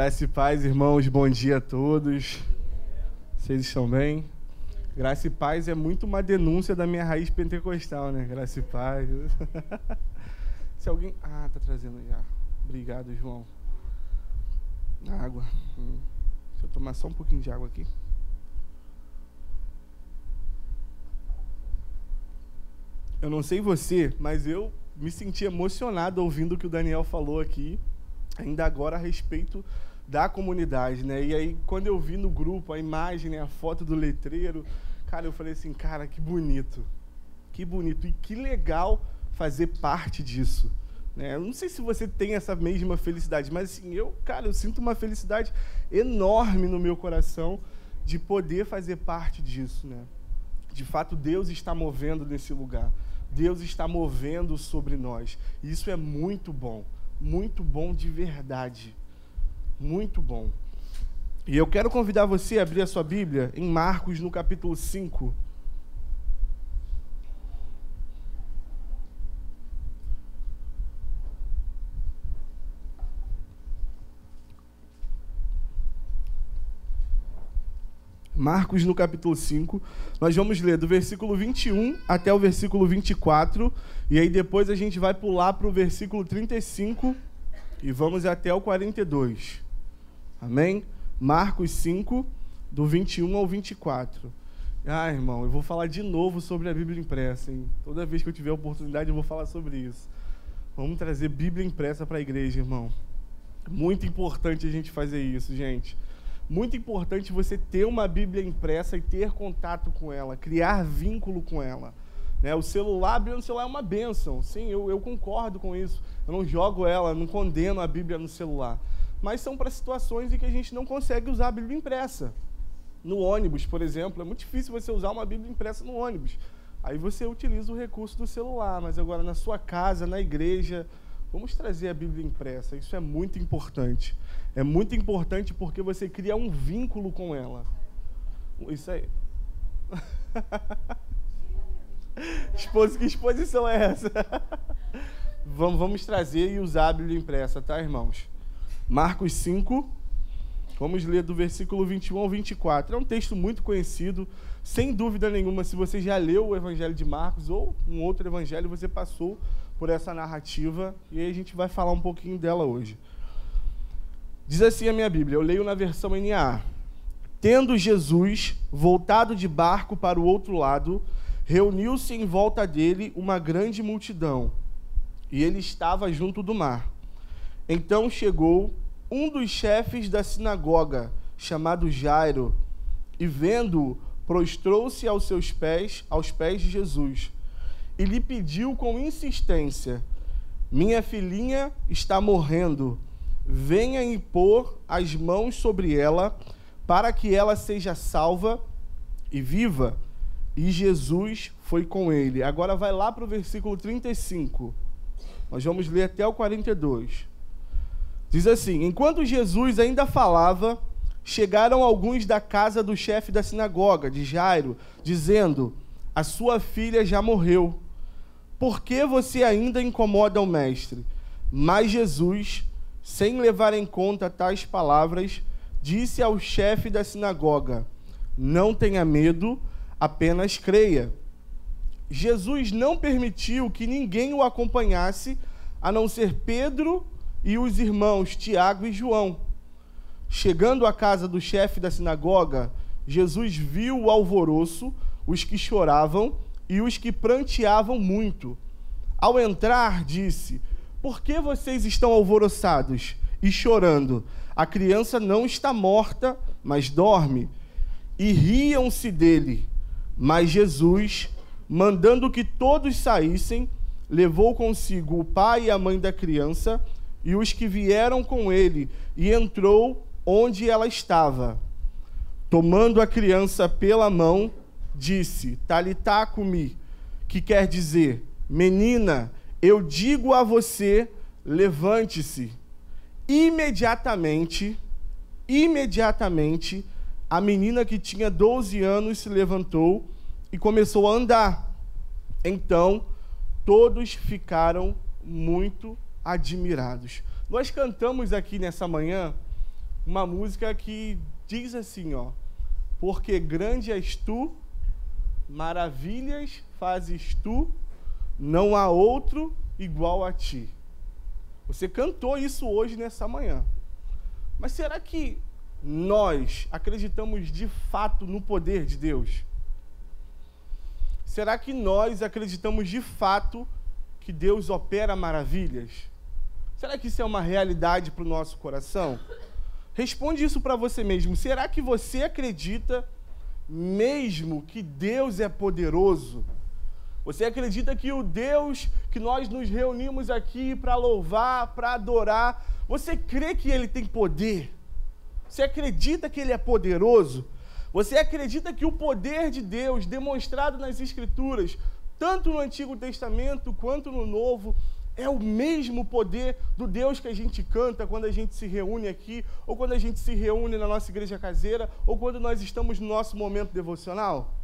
Graça e paz, irmãos, bom dia a todos. Vocês estão bem? Graça e paz é muito uma denúncia da minha raiz pentecostal, né? Graça e paz. Se alguém. Ah, tá trazendo já. Obrigado, João. Água. Hum. Deixa eu tomar só um pouquinho de água aqui. Eu não sei você, mas eu me senti emocionado ouvindo o que o Daniel falou aqui ainda agora a respeito da comunidade, né? E aí, quando eu vi no grupo a imagem, né, a foto do letreiro, cara, eu falei assim, cara, que bonito, que bonito e que legal fazer parte disso. Né? Eu não sei se você tem essa mesma felicidade, mas assim, eu, cara, eu sinto uma felicidade enorme no meu coração de poder fazer parte disso, né? De fato, Deus está movendo nesse lugar. Deus está movendo sobre nós. E isso é muito bom muito bom de verdade. Muito bom. E eu quero convidar você a abrir a sua Bíblia em Marcos, no capítulo 5. Marcos, no capítulo 5. Nós vamos ler do versículo 21 até o versículo 24. E aí depois a gente vai pular para o versículo 35 e vamos até o 42. Amém? Marcos 5, do 21 ao 24. Ah, irmão, eu vou falar de novo sobre a Bíblia impressa, hein? Toda vez que eu tiver oportunidade, eu vou falar sobre isso. Vamos trazer Bíblia impressa para a igreja, irmão. Muito importante a gente fazer isso, gente muito importante você ter uma Bíblia impressa e ter contato com ela, criar vínculo com ela. Né? O celular, abrir no celular é uma bênção. Sim, eu, eu concordo com isso. Eu não jogo ela, não condeno a Bíblia no celular. Mas são para situações em que a gente não consegue usar a Bíblia impressa. No ônibus, por exemplo, é muito difícil você usar uma Bíblia impressa no ônibus. Aí você utiliza o recurso do celular, mas agora na sua casa, na igreja, vamos trazer a Bíblia impressa. Isso é muito importante. É muito importante porque você cria um vínculo com ela. Isso aí. que exposição é essa? vamos, vamos trazer e usar a Bíblia impressa, tá, irmãos? Marcos 5, vamos ler do versículo 21 ao 24. É um texto muito conhecido, sem dúvida nenhuma. Se você já leu o Evangelho de Marcos ou um outro evangelho, você passou por essa narrativa e aí a gente vai falar um pouquinho dela hoje. Diz assim a minha Bíblia, eu leio na versão NA. Tendo Jesus voltado de barco para o outro lado, reuniu-se em volta dele uma grande multidão, e ele estava junto do mar. Então chegou um dos chefes da sinagoga, chamado Jairo, e vendo-o, prostrou-se aos seus pés, aos pés de Jesus, e lhe pediu com insistência: Minha filhinha está morrendo venha impor as mãos sobre ela, para que ela seja salva e viva. E Jesus foi com ele. Agora vai lá para o versículo 35. Nós vamos ler até o 42. Diz assim: Enquanto Jesus ainda falava, chegaram alguns da casa do chefe da sinagoga, de Jairo, dizendo: A sua filha já morreu. Por que você ainda incomoda o mestre? Mas Jesus sem levar em conta tais palavras, disse ao chefe da sinagoga: Não tenha medo, apenas creia. Jesus não permitiu que ninguém o acompanhasse, a não ser Pedro e os irmãos Tiago e João. Chegando à casa do chefe da sinagoga, Jesus viu o alvoroço, os que choravam e os que pranteavam muito. Ao entrar, disse: por que vocês estão alvoroçados e chorando? A criança não está morta, mas dorme. E riam-se dele. Mas Jesus, mandando que todos saíssem, levou consigo o pai e a mãe da criança e os que vieram com ele, e entrou onde ela estava. Tomando a criança pela mão, disse: Talitacumi, que quer dizer: Menina, eu digo a você, levante-se. Imediatamente, imediatamente, a menina que tinha 12 anos se levantou e começou a andar. Então, todos ficaram muito admirados. Nós cantamos aqui nessa manhã uma música que diz assim, ó: Porque grande és tu, maravilhas fazes tu, não há outro igual a ti. Você cantou isso hoje nessa manhã. Mas será que nós acreditamos de fato no poder de Deus? Será que nós acreditamos de fato que Deus opera maravilhas? Será que isso é uma realidade para o nosso coração? Responde isso para você mesmo. Será que você acredita mesmo que Deus é poderoso? Você acredita que o Deus que nós nos reunimos aqui para louvar, para adorar, você crê que ele tem poder? Você acredita que ele é poderoso? Você acredita que o poder de Deus demonstrado nas Escrituras, tanto no Antigo Testamento quanto no Novo, é o mesmo poder do Deus que a gente canta quando a gente se reúne aqui, ou quando a gente se reúne na nossa igreja caseira, ou quando nós estamos no nosso momento devocional?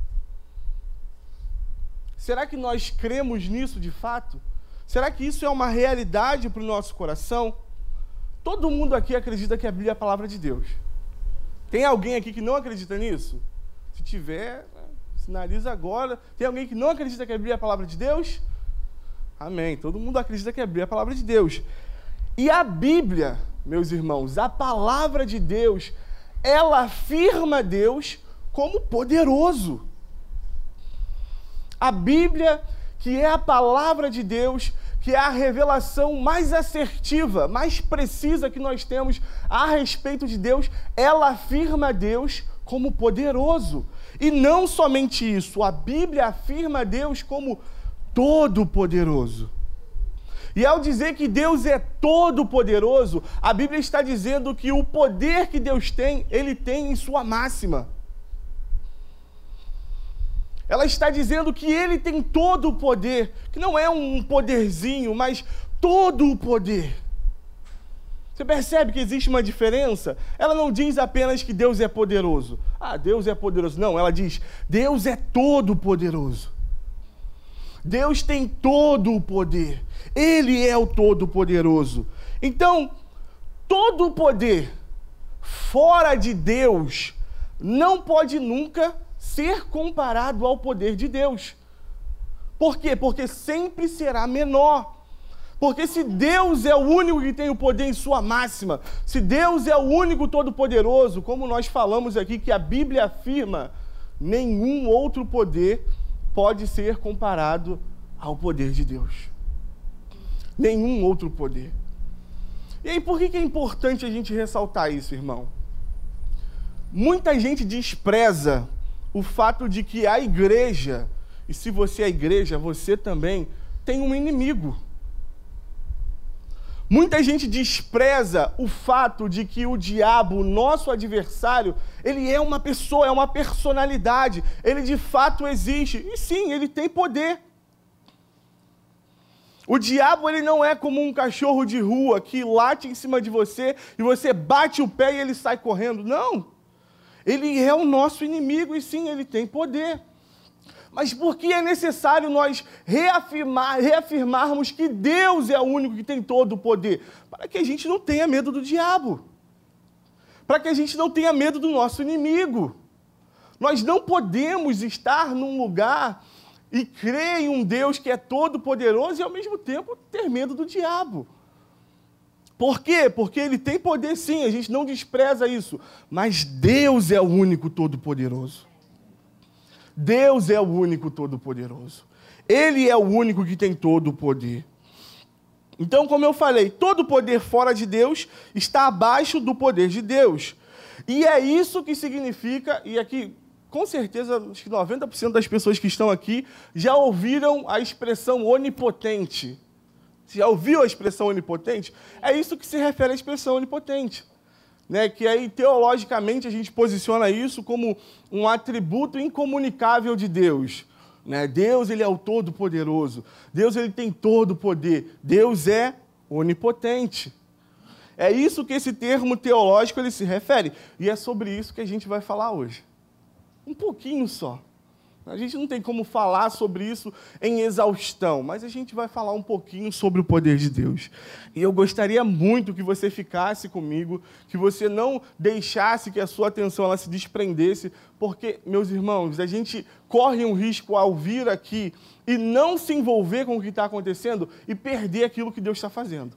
Será que nós cremos nisso de fato? Será que isso é uma realidade para o nosso coração? Todo mundo aqui acredita que a Bíblia é a palavra de Deus. Tem alguém aqui que não acredita nisso? Se tiver, sinaliza agora. Tem alguém que não acredita que a Bíblia é a palavra de Deus? Amém. Todo mundo acredita que a Bíblia é a palavra de Deus. E a Bíblia, meus irmãos, a palavra de Deus, ela afirma Deus como poderoso. A Bíblia, que é a palavra de Deus, que é a revelação mais assertiva, mais precisa que nós temos a respeito de Deus, ela afirma Deus como poderoso. E não somente isso, a Bíblia afirma Deus como todo-poderoso. E ao dizer que Deus é todo-poderoso, a Bíblia está dizendo que o poder que Deus tem, ele tem em sua máxima. Ela está dizendo que ele tem todo o poder, que não é um poderzinho, mas todo o poder. Você percebe que existe uma diferença? Ela não diz apenas que Deus é poderoso. Ah, Deus é poderoso. Não, ela diz: Deus é todo poderoso. Deus tem todo o poder. Ele é o todo poderoso. Então, todo o poder fora de Deus não pode nunca ser comparado ao poder de Deus. Por quê? Porque sempre será menor. Porque se Deus é o único que tem o poder em sua máxima, se Deus é o único todo-poderoso, como nós falamos aqui que a Bíblia afirma, nenhum outro poder pode ser comparado ao poder de Deus. Nenhum outro poder. E aí, por que é importante a gente ressaltar isso, irmão? Muita gente despreza o fato de que a igreja, e se você é igreja, você também tem um inimigo. Muita gente despreza o fato de que o diabo, nosso adversário, ele é uma pessoa, é uma personalidade, ele de fato existe. E sim, ele tem poder. O diabo ele não é como um cachorro de rua que late em cima de você e você bate o pé e ele sai correndo. Não. Ele é o nosso inimigo e sim, ele tem poder. Mas por que é necessário nós reafirmar, reafirmarmos que Deus é o único que tem todo o poder? Para que a gente não tenha medo do diabo. Para que a gente não tenha medo do nosso inimigo. Nós não podemos estar num lugar e crer em um Deus que é todo poderoso e ao mesmo tempo ter medo do diabo. Por quê? Porque ele tem poder sim, a gente não despreza isso. Mas Deus é o único todo-poderoso. Deus é o único todo-poderoso. Ele é o único que tem todo o poder. Então, como eu falei, todo poder fora de Deus está abaixo do poder de Deus. E é isso que significa, e aqui, com certeza, acho que 90% das pessoas que estão aqui já ouviram a expressão onipotente. Você já ouviu a expressão onipotente? É isso que se refere à expressão onipotente. Né? Que aí, teologicamente, a gente posiciona isso como um atributo incomunicável de Deus. Né? Deus ele é o Todo-Poderoso. Deus ele tem todo o poder. Deus é onipotente. É isso que esse termo teológico ele se refere. E é sobre isso que a gente vai falar hoje. Um pouquinho só. A gente não tem como falar sobre isso em exaustão, mas a gente vai falar um pouquinho sobre o poder de Deus. E eu gostaria muito que você ficasse comigo, que você não deixasse que a sua atenção ela se desprendesse, porque, meus irmãos, a gente corre um risco ao vir aqui e não se envolver com o que está acontecendo e perder aquilo que Deus está fazendo.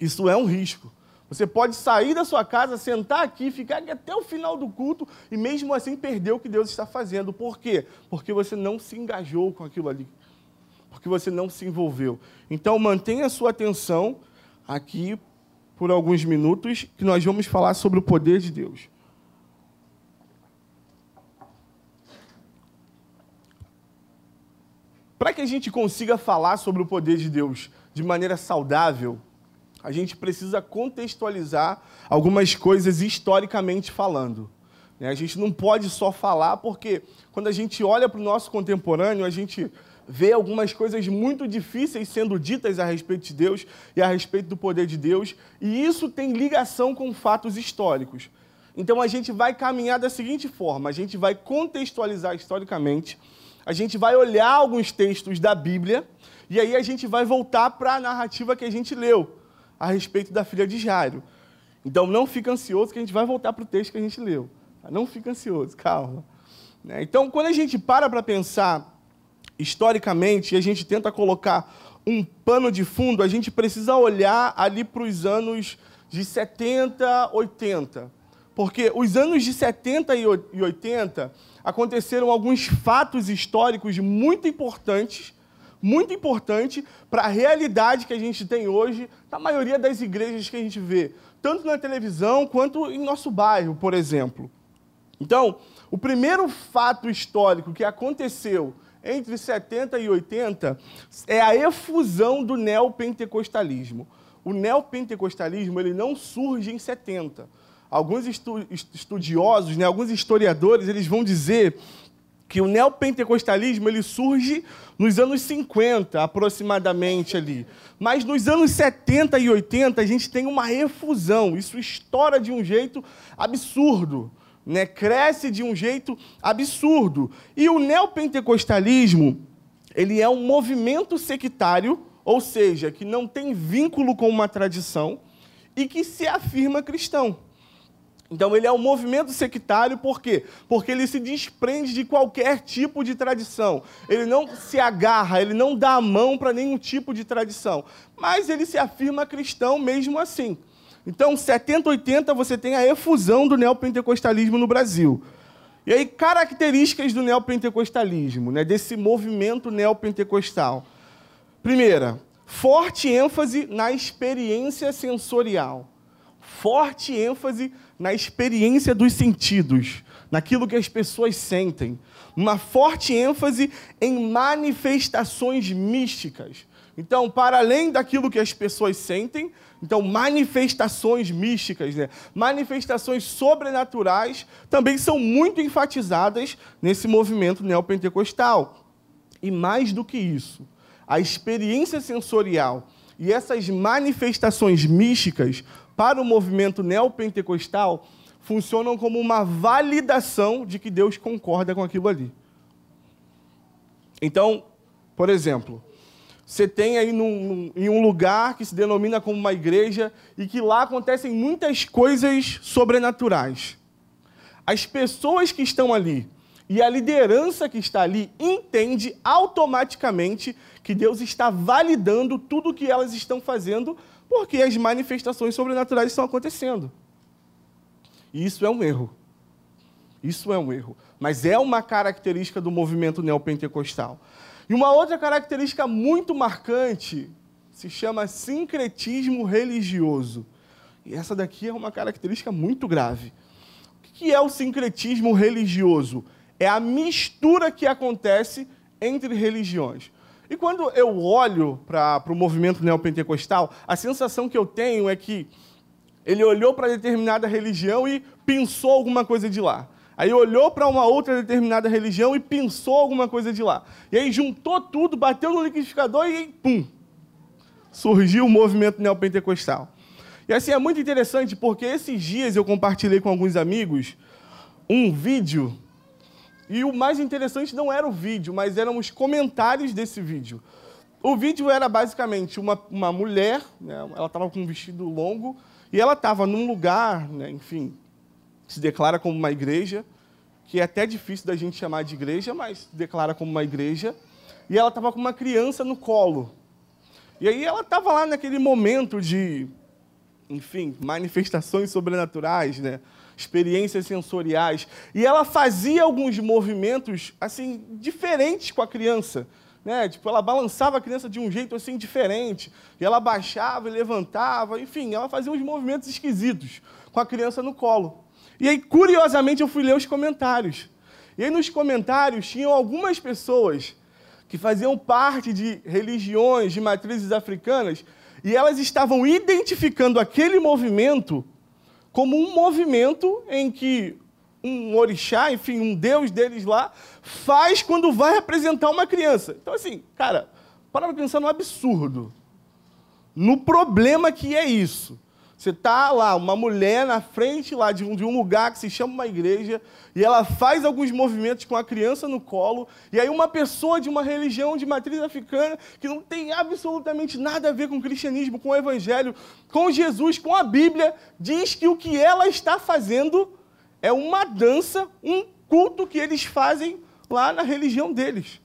Isso é um risco. Você pode sair da sua casa, sentar aqui, ficar aqui até o final do culto e mesmo assim perder o que Deus está fazendo. Por quê? Porque você não se engajou com aquilo ali. Porque você não se envolveu. Então mantenha a sua atenção aqui por alguns minutos que nós vamos falar sobre o poder de Deus. Para que a gente consiga falar sobre o poder de Deus de maneira saudável, a gente precisa contextualizar algumas coisas historicamente falando. Né? A gente não pode só falar, porque quando a gente olha para o nosso contemporâneo, a gente vê algumas coisas muito difíceis sendo ditas a respeito de Deus e a respeito do poder de Deus, e isso tem ligação com fatos históricos. Então a gente vai caminhar da seguinte forma: a gente vai contextualizar historicamente, a gente vai olhar alguns textos da Bíblia, e aí a gente vai voltar para a narrativa que a gente leu a respeito da filha de Jairo. Então não fica ansioso que a gente vai voltar para o texto que a gente leu. Não fica ansioso, calma. Né? Então, quando a gente para para pensar historicamente e a gente tenta colocar um pano de fundo, a gente precisa olhar ali para os anos de 70, 80. Porque os anos de 70 e 80 aconteceram alguns fatos históricos muito importantes muito importante para a realidade que a gente tem hoje na maioria das igrejas que a gente vê, tanto na televisão quanto em nosso bairro, por exemplo. Então, o primeiro fato histórico que aconteceu entre 70 e 80 é a efusão do neopentecostalismo. O neopentecostalismo ele não surge em 70. Alguns estudiosos, né, alguns historiadores, eles vão dizer que o neopentecostalismo ele surge nos anos 50, aproximadamente ali. Mas nos anos 70 e 80 a gente tem uma refusão, isso estoura de um jeito absurdo, né? Cresce de um jeito absurdo. E o neopentecostalismo, ele é um movimento sectário, ou seja, que não tem vínculo com uma tradição e que se afirma cristão. Então ele é um movimento sectário, por quê? Porque ele se desprende de qualquer tipo de tradição. Ele não se agarra, ele não dá a mão para nenhum tipo de tradição. Mas ele se afirma cristão mesmo assim. Então, 70, 80, você tem a efusão do neopentecostalismo no Brasil. E aí, características do neopentecostalismo, né, desse movimento neopentecostal. Primeira, forte ênfase na experiência sensorial. Forte ênfase na experiência dos sentidos, naquilo que as pessoas sentem. Uma forte ênfase em manifestações místicas. Então, para além daquilo que as pessoas sentem, então manifestações místicas, né? manifestações sobrenaturais também são muito enfatizadas nesse movimento neopentecostal. E mais do que isso, a experiência sensorial e essas manifestações místicas para o movimento neopentecostal, funcionam como uma validação de que Deus concorda com aquilo ali. Então, por exemplo, você tem aí num, em um lugar que se denomina como uma igreja e que lá acontecem muitas coisas sobrenaturais. As pessoas que estão ali e a liderança que está ali entende automaticamente que Deus está validando tudo o que elas estão fazendo porque as manifestações sobrenaturais estão acontecendo. E isso é um erro. Isso é um erro. Mas é uma característica do movimento neopentecostal. E uma outra característica muito marcante se chama sincretismo religioso. E essa daqui é uma característica muito grave. O que é o sincretismo religioso? É a mistura que acontece entre religiões. E quando eu olho para o movimento neopentecostal, a sensação que eu tenho é que ele olhou para determinada religião e pensou alguma coisa de lá. Aí olhou para uma outra determinada religião e pensou alguma coisa de lá. E aí juntou tudo, bateu no liquidificador e pum! Surgiu o movimento neopentecostal. E assim é muito interessante porque esses dias eu compartilhei com alguns amigos um vídeo E o mais interessante não era o vídeo, mas eram os comentários desse vídeo. O vídeo era basicamente uma, uma mulher, né, ela estava com um vestido longo, e ela estava num lugar, né, enfim, se declara como uma igreja, que é até difícil da gente chamar de igreja, mas se declara como uma igreja, e ela estava com uma criança no colo. E aí ela estava lá naquele momento de, enfim, manifestações sobrenaturais, né? Experiências sensoriais. E ela fazia alguns movimentos assim diferentes com a criança. Né? Tipo, ela balançava a criança de um jeito assim diferente. E ela baixava e levantava. Enfim, ela fazia uns movimentos esquisitos com a criança no colo. E aí, curiosamente, eu fui ler os comentários. E aí, nos comentários, tinham algumas pessoas que faziam parte de religiões de matrizes africanas e elas estavam identificando aquele movimento como um movimento em que um orixá, enfim, um deus deles lá, faz quando vai representar uma criança. Então, assim, cara, para pensar no absurdo, no problema que é isso. Você está lá, uma mulher na frente lá de um, de um lugar que se chama uma igreja, e ela faz alguns movimentos com a criança no colo, e aí uma pessoa de uma religião de matriz africana, que não tem absolutamente nada a ver com o cristianismo, com o evangelho, com Jesus, com a Bíblia, diz que o que ela está fazendo é uma dança, um culto que eles fazem lá na religião deles.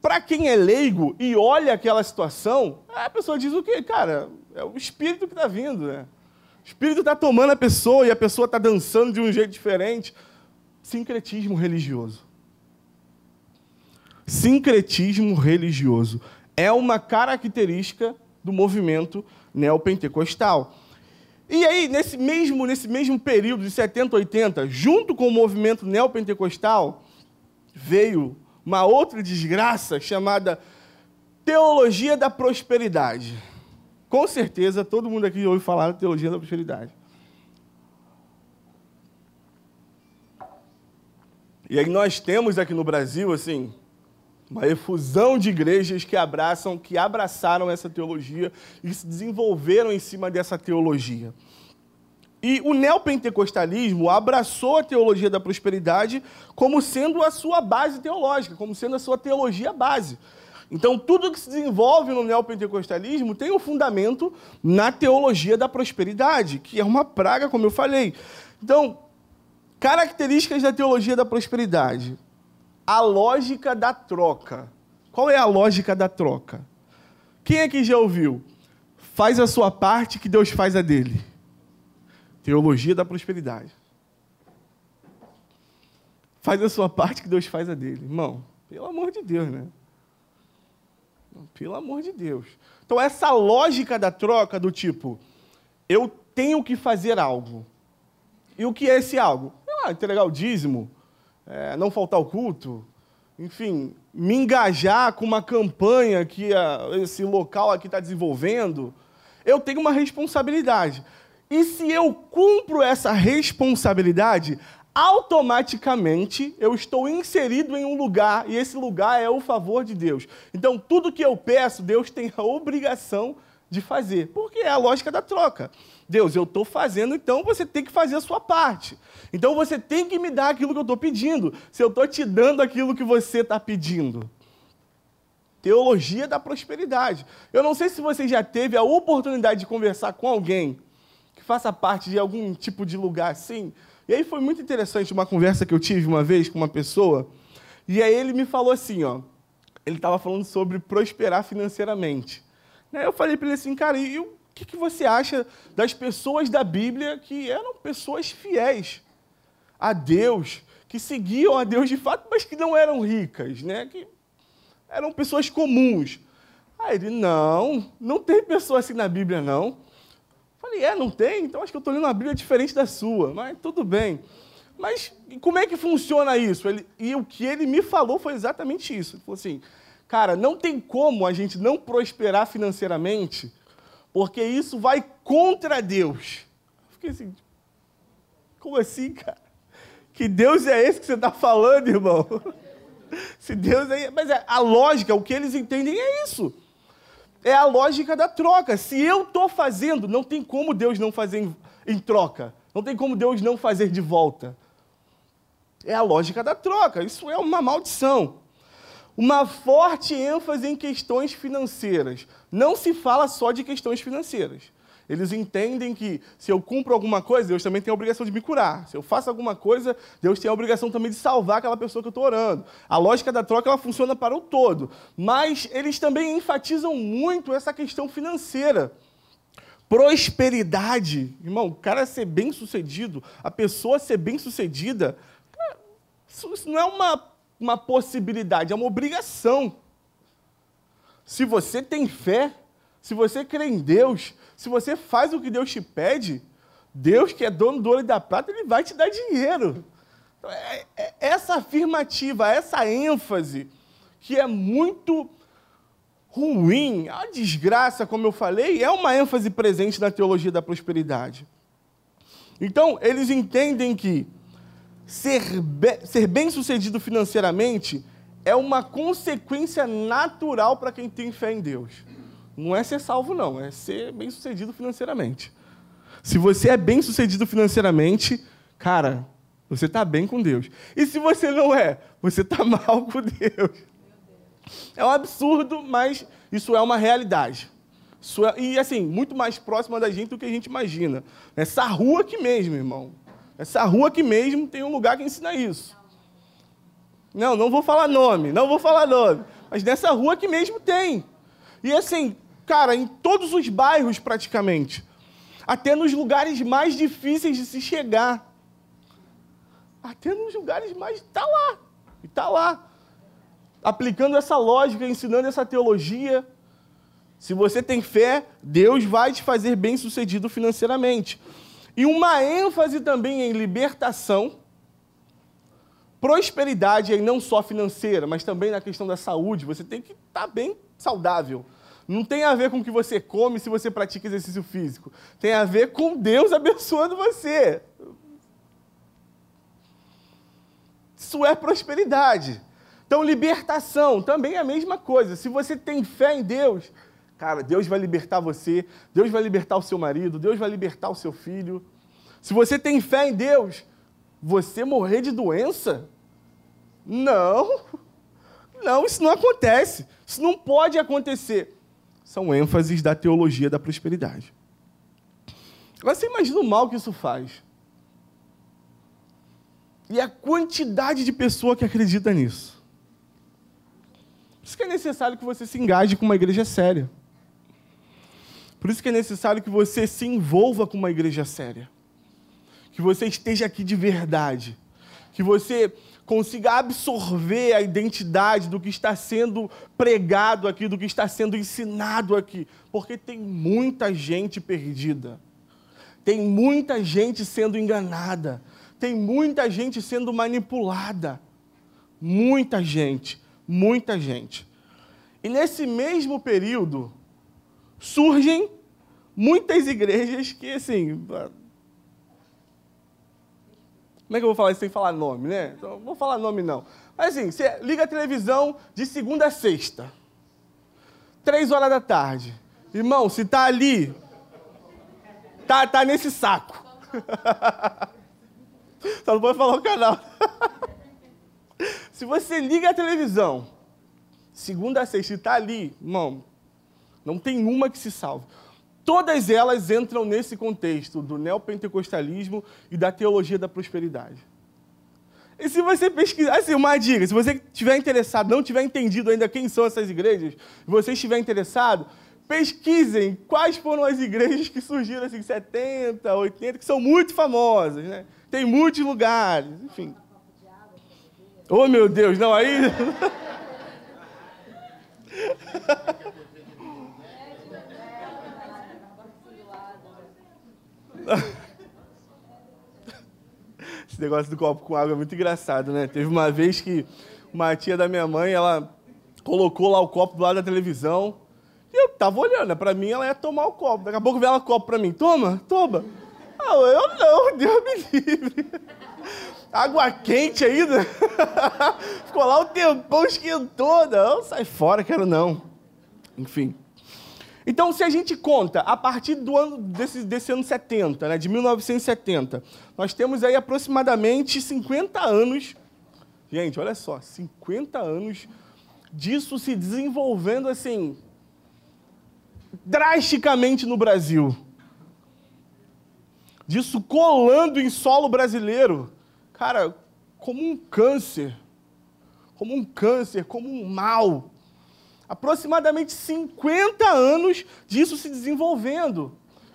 Para quem é leigo e olha aquela situação, a pessoa diz o quê? Cara, é o espírito que está vindo, né? O espírito está tomando a pessoa e a pessoa está dançando de um jeito diferente. Sincretismo religioso. Sincretismo religioso. É uma característica do movimento neopentecostal. E aí, nesse mesmo, nesse mesmo período de 70, 80, junto com o movimento neopentecostal, veio uma outra desgraça chamada teologia da prosperidade. Com certeza, todo mundo aqui ouve falar da teologia da prosperidade. E aí nós temos aqui no Brasil, assim, uma efusão de igrejas que abraçam, que abraçaram essa teologia e se desenvolveram em cima dessa teologia. E o neopentecostalismo abraçou a teologia da prosperidade como sendo a sua base teológica, como sendo a sua teologia base. Então, tudo que se desenvolve no neopentecostalismo tem um fundamento na teologia da prosperidade, que é uma praga, como eu falei. Então, características da teologia da prosperidade. A lógica da troca. Qual é a lógica da troca? Quem aqui já ouviu? Faz a sua parte que Deus faz a dele. Teologia da prosperidade. Faz a sua parte que Deus faz a dele. Irmão, pelo amor de Deus, né? Pelo amor de Deus. Então, essa lógica da troca do tipo, eu tenho que fazer algo. E o que é esse algo? Ah, entregar o dízimo, é, não faltar o culto, enfim, me engajar com uma campanha que a, esse local aqui está desenvolvendo. Eu tenho uma responsabilidade. E se eu cumpro essa responsabilidade, automaticamente eu estou inserido em um lugar e esse lugar é o favor de Deus. Então, tudo que eu peço, Deus tem a obrigação de fazer, porque é a lógica da troca. Deus, eu estou fazendo, então você tem que fazer a sua parte. Então você tem que me dar aquilo que eu estou pedindo, se eu estou te dando aquilo que você está pedindo. Teologia da prosperidade. Eu não sei se você já teve a oportunidade de conversar com alguém faça parte de algum tipo de lugar assim. E aí foi muito interessante uma conversa que eu tive uma vez com uma pessoa, e aí ele me falou assim, ó, ele estava falando sobre prosperar financeiramente. Aí eu falei para ele assim, cara, e o que, que você acha das pessoas da Bíblia que eram pessoas fiéis a Deus, que seguiam a Deus de fato, mas que não eram ricas, né? que eram pessoas comuns. Aí ele, não, não tem pessoa assim na Bíblia, não. Falei, é, não tem? Então acho que eu estou lendo uma Bíblia diferente da sua, mas tudo bem. Mas como é que funciona isso? Ele, e o que ele me falou foi exatamente isso. Ele falou assim, cara, não tem como a gente não prosperar financeiramente, porque isso vai contra Deus. Eu fiquei assim, como assim, cara? Que Deus é esse que você está falando, irmão? Se Deus é. Mas é, a lógica, o que eles entendem é isso. É a lógica da troca. Se eu estou fazendo, não tem como Deus não fazer em, em troca. Não tem como Deus não fazer de volta. É a lógica da troca. Isso é uma maldição. Uma forte ênfase em questões financeiras. Não se fala só de questões financeiras. Eles entendem que se eu cumpro alguma coisa, Deus também tem a obrigação de me curar. Se eu faço alguma coisa, Deus tem a obrigação também de salvar aquela pessoa que eu estou orando. A lógica da troca ela funciona para o todo. Mas eles também enfatizam muito essa questão financeira. Prosperidade. Irmão, o cara ser bem sucedido, a pessoa ser bem sucedida, isso, não é uma, uma possibilidade, é uma obrigação. Se você tem fé, se você crê em Deus, se você faz o que Deus te pede, Deus, que é dono do e da prata, ele vai te dar dinheiro. Então, é, é, essa afirmativa, essa ênfase, que é muito ruim, a desgraça, como eu falei, é uma ênfase presente na teologia da prosperidade. Então, eles entendem que ser, be ser bem-sucedido financeiramente é uma consequência natural para quem tem fé em Deus. Não é ser salvo, não, é ser bem-sucedido financeiramente. Se você é bem-sucedido financeiramente, cara, você está bem com Deus. E se você não é, você está mal com Deus. É um absurdo, mas isso é uma realidade. É, e assim, muito mais próxima da gente do que a gente imagina. Essa rua aqui mesmo, irmão. Essa rua aqui mesmo tem um lugar que ensina isso. Não, não vou falar nome, não vou falar nome. Mas nessa rua aqui mesmo tem. E assim, cara, em todos os bairros praticamente. Até nos lugares mais difíceis de se chegar. Até nos lugares mais. Está lá. Está lá. Aplicando essa lógica, ensinando essa teologia. Se você tem fé, Deus vai te fazer bem sucedido financeiramente. E uma ênfase também em libertação, prosperidade, aí não só financeira, mas também na questão da saúde. Você tem que estar tá bem saudável. Não tem a ver com o que você come se você pratica exercício físico. Tem a ver com Deus abençoando você. Isso é prosperidade. Então, libertação também é a mesma coisa. Se você tem fé em Deus, cara, Deus vai libertar você, Deus vai libertar o seu marido, Deus vai libertar o seu filho. Se você tem fé em Deus, você morrer de doença? Não. Não, isso não acontece. Isso não pode acontecer são ênfases da teologia da prosperidade. Agora você imagina o mal que isso faz. E a quantidade de pessoa que acredita nisso. Por isso que é necessário que você se engaje com uma igreja séria. Por isso que é necessário que você se envolva com uma igreja séria. Que você esteja aqui de verdade. Que você consiga absorver a identidade do que está sendo pregado aqui, do que está sendo ensinado aqui, porque tem muita gente perdida, tem muita gente sendo enganada, tem muita gente sendo manipulada. Muita gente, muita gente. E nesse mesmo período, surgem muitas igrejas que, assim, como é que eu vou falar isso sem falar nome, né? Então, não vou falar nome, não. Mas assim, você liga a televisão de segunda a sexta. Três horas da tarde. Irmão, se tá ali, tá, tá nesse saco. Só não pode falar o canal. se você liga a televisão, segunda a sexta, e tá ali, irmão, não tem uma que se salve. Todas elas entram nesse contexto do neopentecostalismo e da teologia da prosperidade. E se você pesquisar, assim, uma dica, se você estiver interessado, não tiver entendido ainda quem são essas igrejas, e você estiver interessado, pesquisem quais foram as igrejas que surgiram assim, 70, 80, que são muito famosas, né? Tem muitos lugares, enfim. Oh, meu Deus, não, aí... Esse negócio do copo com água é muito engraçado, né? Teve uma vez que uma tia da minha mãe, ela colocou lá o copo do lado da televisão. E eu tava olhando, né? pra mim ela ia tomar o copo. Daqui a pouco veio ela copo pra mim. Toma, toma. Ah, eu não, Deus me livre. Água quente ainda. Ficou lá o tempão, esquentou. Não, sai fora, quero não. Enfim. Então, se a gente conta a partir do ano desse, desse ano 70, né, de 1970, nós temos aí aproximadamente 50 anos. Gente, olha só, 50 anos disso se desenvolvendo assim drasticamente no Brasil. Disso colando em solo brasileiro. Cara, como um câncer. Como um câncer, como um mal. Aproximadamente 50 anos disso se desenvolvendo.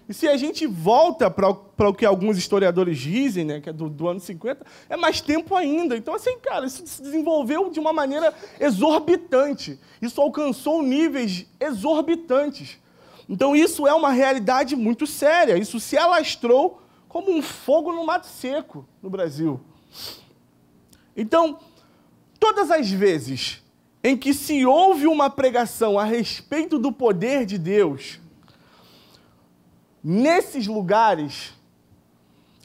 E se a gente volta para o que alguns historiadores dizem, né, que é do, do ano 50, é mais tempo ainda. Então, assim, cara, isso se desenvolveu de uma maneira exorbitante. Isso alcançou níveis exorbitantes. Então, isso é uma realidade muito séria. Isso se alastrou como um fogo no mato seco no Brasil. Então, todas as vezes em que se ouve uma pregação a respeito do poder de Deus, nesses lugares,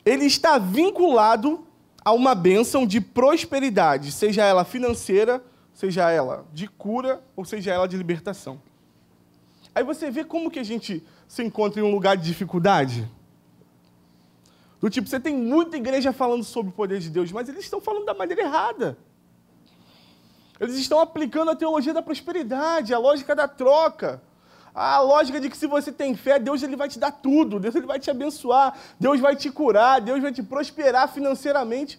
ele está vinculado a uma bênção de prosperidade, seja ela financeira, seja ela de cura, ou seja ela de libertação. Aí você vê como que a gente se encontra em um lugar de dificuldade. Do tipo, você tem muita igreja falando sobre o poder de Deus, mas eles estão falando da maneira errada. Eles estão aplicando a teologia da prosperidade, a lógica da troca. A lógica de que se você tem fé, Deus ele vai te dar tudo, Deus ele vai te abençoar, Deus vai te curar, Deus vai te prosperar financeiramente.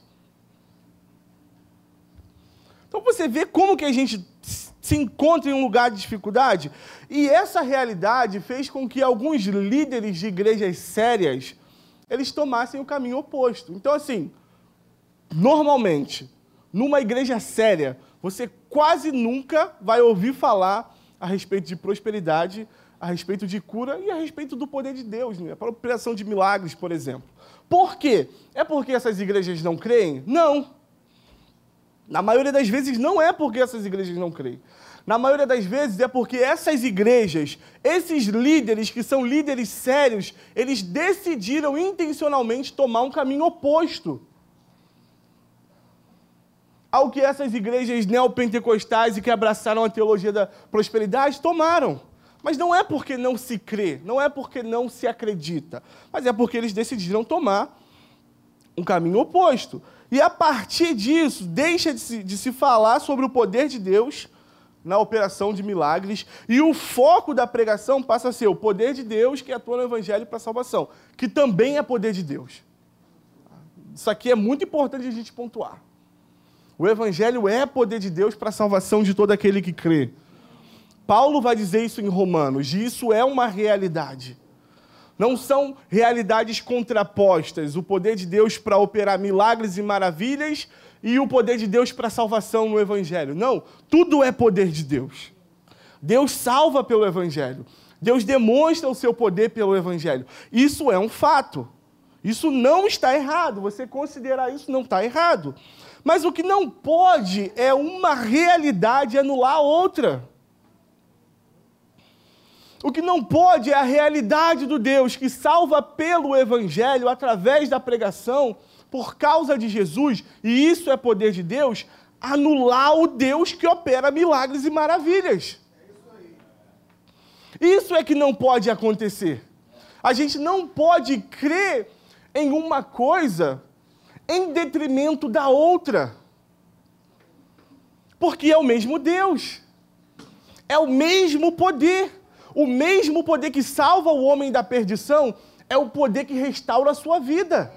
Então você vê como que a gente se encontra em um lugar de dificuldade. E essa realidade fez com que alguns líderes de igrejas sérias, eles tomassem o caminho oposto. Então assim, normalmente, numa igreja séria, você quase nunca vai ouvir falar a respeito de prosperidade, a respeito de cura e a respeito do poder de Deus, né? para a operação de milagres, por exemplo. Por quê? É porque essas igrejas não creem? Não. Na maioria das vezes não é porque essas igrejas não creem. Na maioria das vezes é porque essas igrejas, esses líderes que são líderes sérios, eles decidiram intencionalmente tomar um caminho oposto ao que essas igrejas neopentecostais e que abraçaram a teologia da prosperidade tomaram. Mas não é porque não se crê, não é porque não se acredita, mas é porque eles decidiram tomar um caminho oposto. E a partir disso, deixa de se, de se falar sobre o poder de Deus na operação de milagres, e o foco da pregação passa a ser o poder de Deus que atua no Evangelho para a salvação, que também é poder de Deus. Isso aqui é muito importante a gente pontuar. O Evangelho é poder de Deus para a salvação de todo aquele que crê. Paulo vai dizer isso em Romanos, e isso é uma realidade. Não são realidades contrapostas, o poder de Deus para operar milagres e maravilhas e o poder de Deus para salvação no Evangelho. Não, tudo é poder de Deus. Deus salva pelo Evangelho. Deus demonstra o seu poder pelo Evangelho. Isso é um fato. Isso não está errado. Você considerar isso não está errado. Mas o que não pode é uma realidade anular a outra. O que não pode é a realidade do Deus que salva pelo Evangelho, através da pregação, por causa de Jesus, e isso é poder de Deus, anular o Deus que opera milagres e maravilhas. Isso é que não pode acontecer. A gente não pode crer em uma coisa em detrimento da outra. Porque é o mesmo Deus, é o mesmo poder. O mesmo poder que salva o homem da perdição é o poder que restaura a sua vida,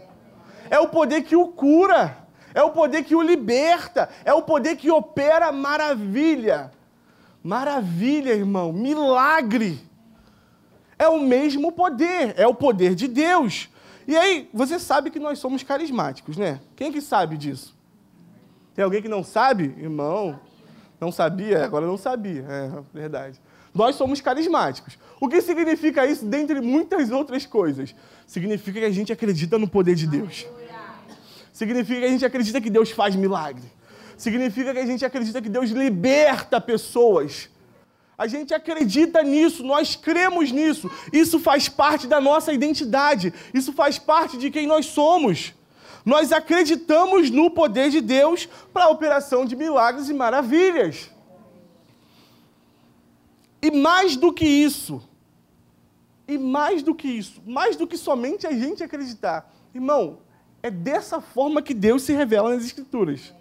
é o poder que o cura, é o poder que o liberta, é o poder que opera maravilha. Maravilha, irmão, milagre. É o mesmo poder, é o poder de Deus. E aí, você sabe que nós somos carismáticos, né? Quem que sabe disso? Tem alguém que não sabe? Irmão, não sabia? Agora não sabia, é verdade. Nós somos carismáticos. O que significa isso, dentre muitas outras coisas? Significa que a gente acredita no poder de Deus. Significa que a gente acredita que Deus faz milagre. Significa que a gente acredita que Deus liberta pessoas. A gente acredita nisso, nós cremos nisso. Isso faz parte da nossa identidade, isso faz parte de quem nós somos. Nós acreditamos no poder de Deus para a operação de milagres e maravilhas. E mais do que isso, E mais do que isso, mais do que somente a gente acreditar. Irmão, é dessa forma que Deus se revela nas Escrituras.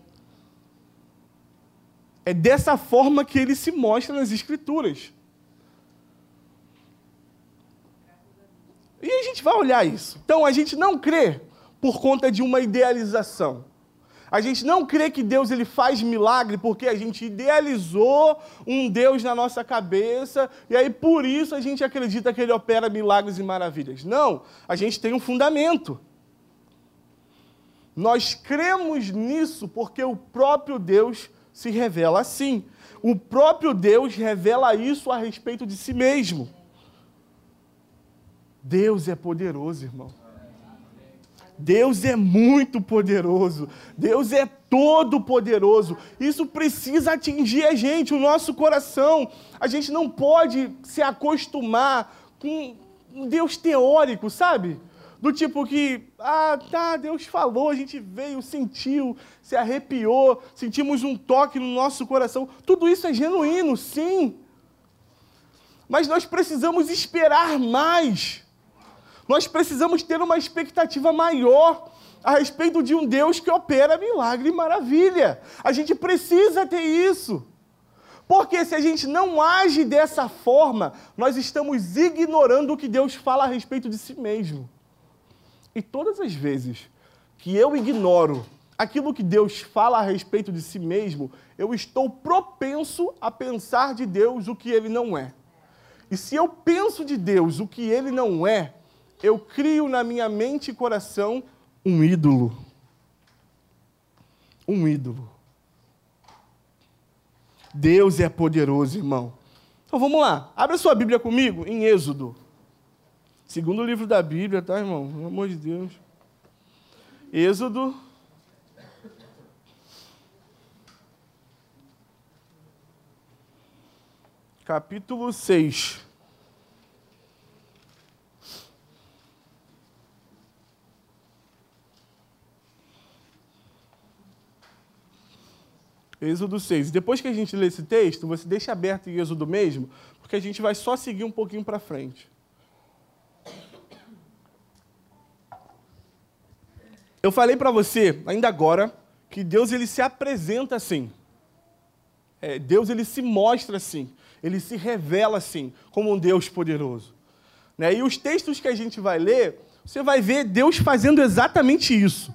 É dessa forma que ele se mostra nas Escrituras. E a gente vai olhar isso. Então, a gente não crê por conta de uma idealização. A gente não crê que Deus ele faz milagre porque a gente idealizou um Deus na nossa cabeça e aí por isso a gente acredita que ele opera milagres e maravilhas. Não, a gente tem um fundamento. Nós cremos nisso porque o próprio Deus se revela assim. O próprio Deus revela isso a respeito de si mesmo. Deus é poderoso, irmão. Deus é muito poderoso. Deus é todo poderoso. Isso precisa atingir a gente, o nosso coração. A gente não pode se acostumar com um Deus teórico, sabe? Do tipo que, ah, tá, Deus falou, a gente veio, sentiu, se arrepiou, sentimos um toque no nosso coração. Tudo isso é genuíno, sim. Mas nós precisamos esperar mais. Nós precisamos ter uma expectativa maior a respeito de um Deus que opera milagre e maravilha. A gente precisa ter isso. Porque se a gente não age dessa forma, nós estamos ignorando o que Deus fala a respeito de si mesmo. E todas as vezes que eu ignoro aquilo que Deus fala a respeito de si mesmo, eu estou propenso a pensar de Deus o que ele não é. E se eu penso de Deus o que ele não é, eu crio na minha mente e coração um ídolo. Um ídolo. Deus é poderoso, irmão. Então vamos lá. Abra sua Bíblia comigo em Êxodo. Segundo livro da Bíblia, tá, irmão? Pelo amor de Deus. Êxodo. Capítulo 6. Êxodo 6. Depois que a gente lê esse texto, você deixa aberto em Êxodo mesmo, porque a gente vai só seguir um pouquinho para frente. Eu falei para você, ainda agora, que Deus ele se apresenta assim. É, Deus ele se mostra assim. Ele se revela assim, como um Deus poderoso. Né? E os textos que a gente vai ler, você vai ver Deus fazendo exatamente isso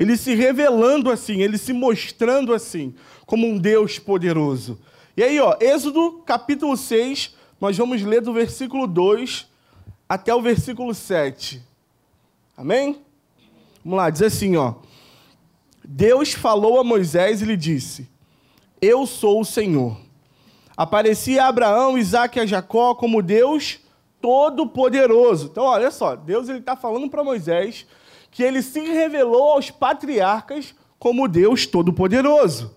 ele se revelando assim, ele se mostrando assim, como um Deus poderoso. E aí, ó, Êxodo capítulo 6, nós vamos ler do versículo 2 até o versículo 7. Amém? Vamos lá, diz assim, ó. Deus falou a Moisés e lhe disse: Eu sou o Senhor. Apareci a Abraão, Isaac e a Jacó como Deus Todo-Poderoso. Então, olha só, Deus está falando para Moisés que ele se revelou aos patriarcas como Deus Todo-Poderoso.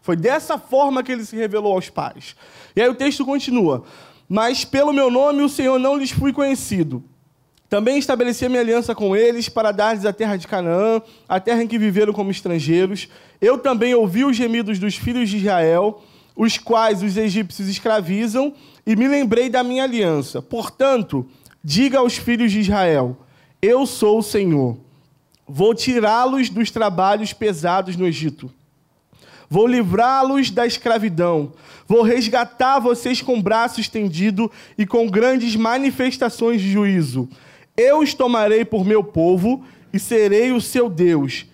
Foi dessa forma que ele se revelou aos pais. E aí o texto continua: Mas pelo meu nome o Senhor não lhes fui conhecido. Também estabeleci a minha aliança com eles para dar-lhes a terra de Canaã, a terra em que viveram como estrangeiros. Eu também ouvi os gemidos dos filhos de Israel, os quais os egípcios escravizam, e me lembrei da minha aliança. Portanto, diga aos filhos de Israel: Eu sou o Senhor Vou tirá-los dos trabalhos pesados no Egito. Vou livrá-los da escravidão. Vou resgatar vocês com braço estendido e com grandes manifestações de juízo. Eu os tomarei por meu povo e serei o seu Deus.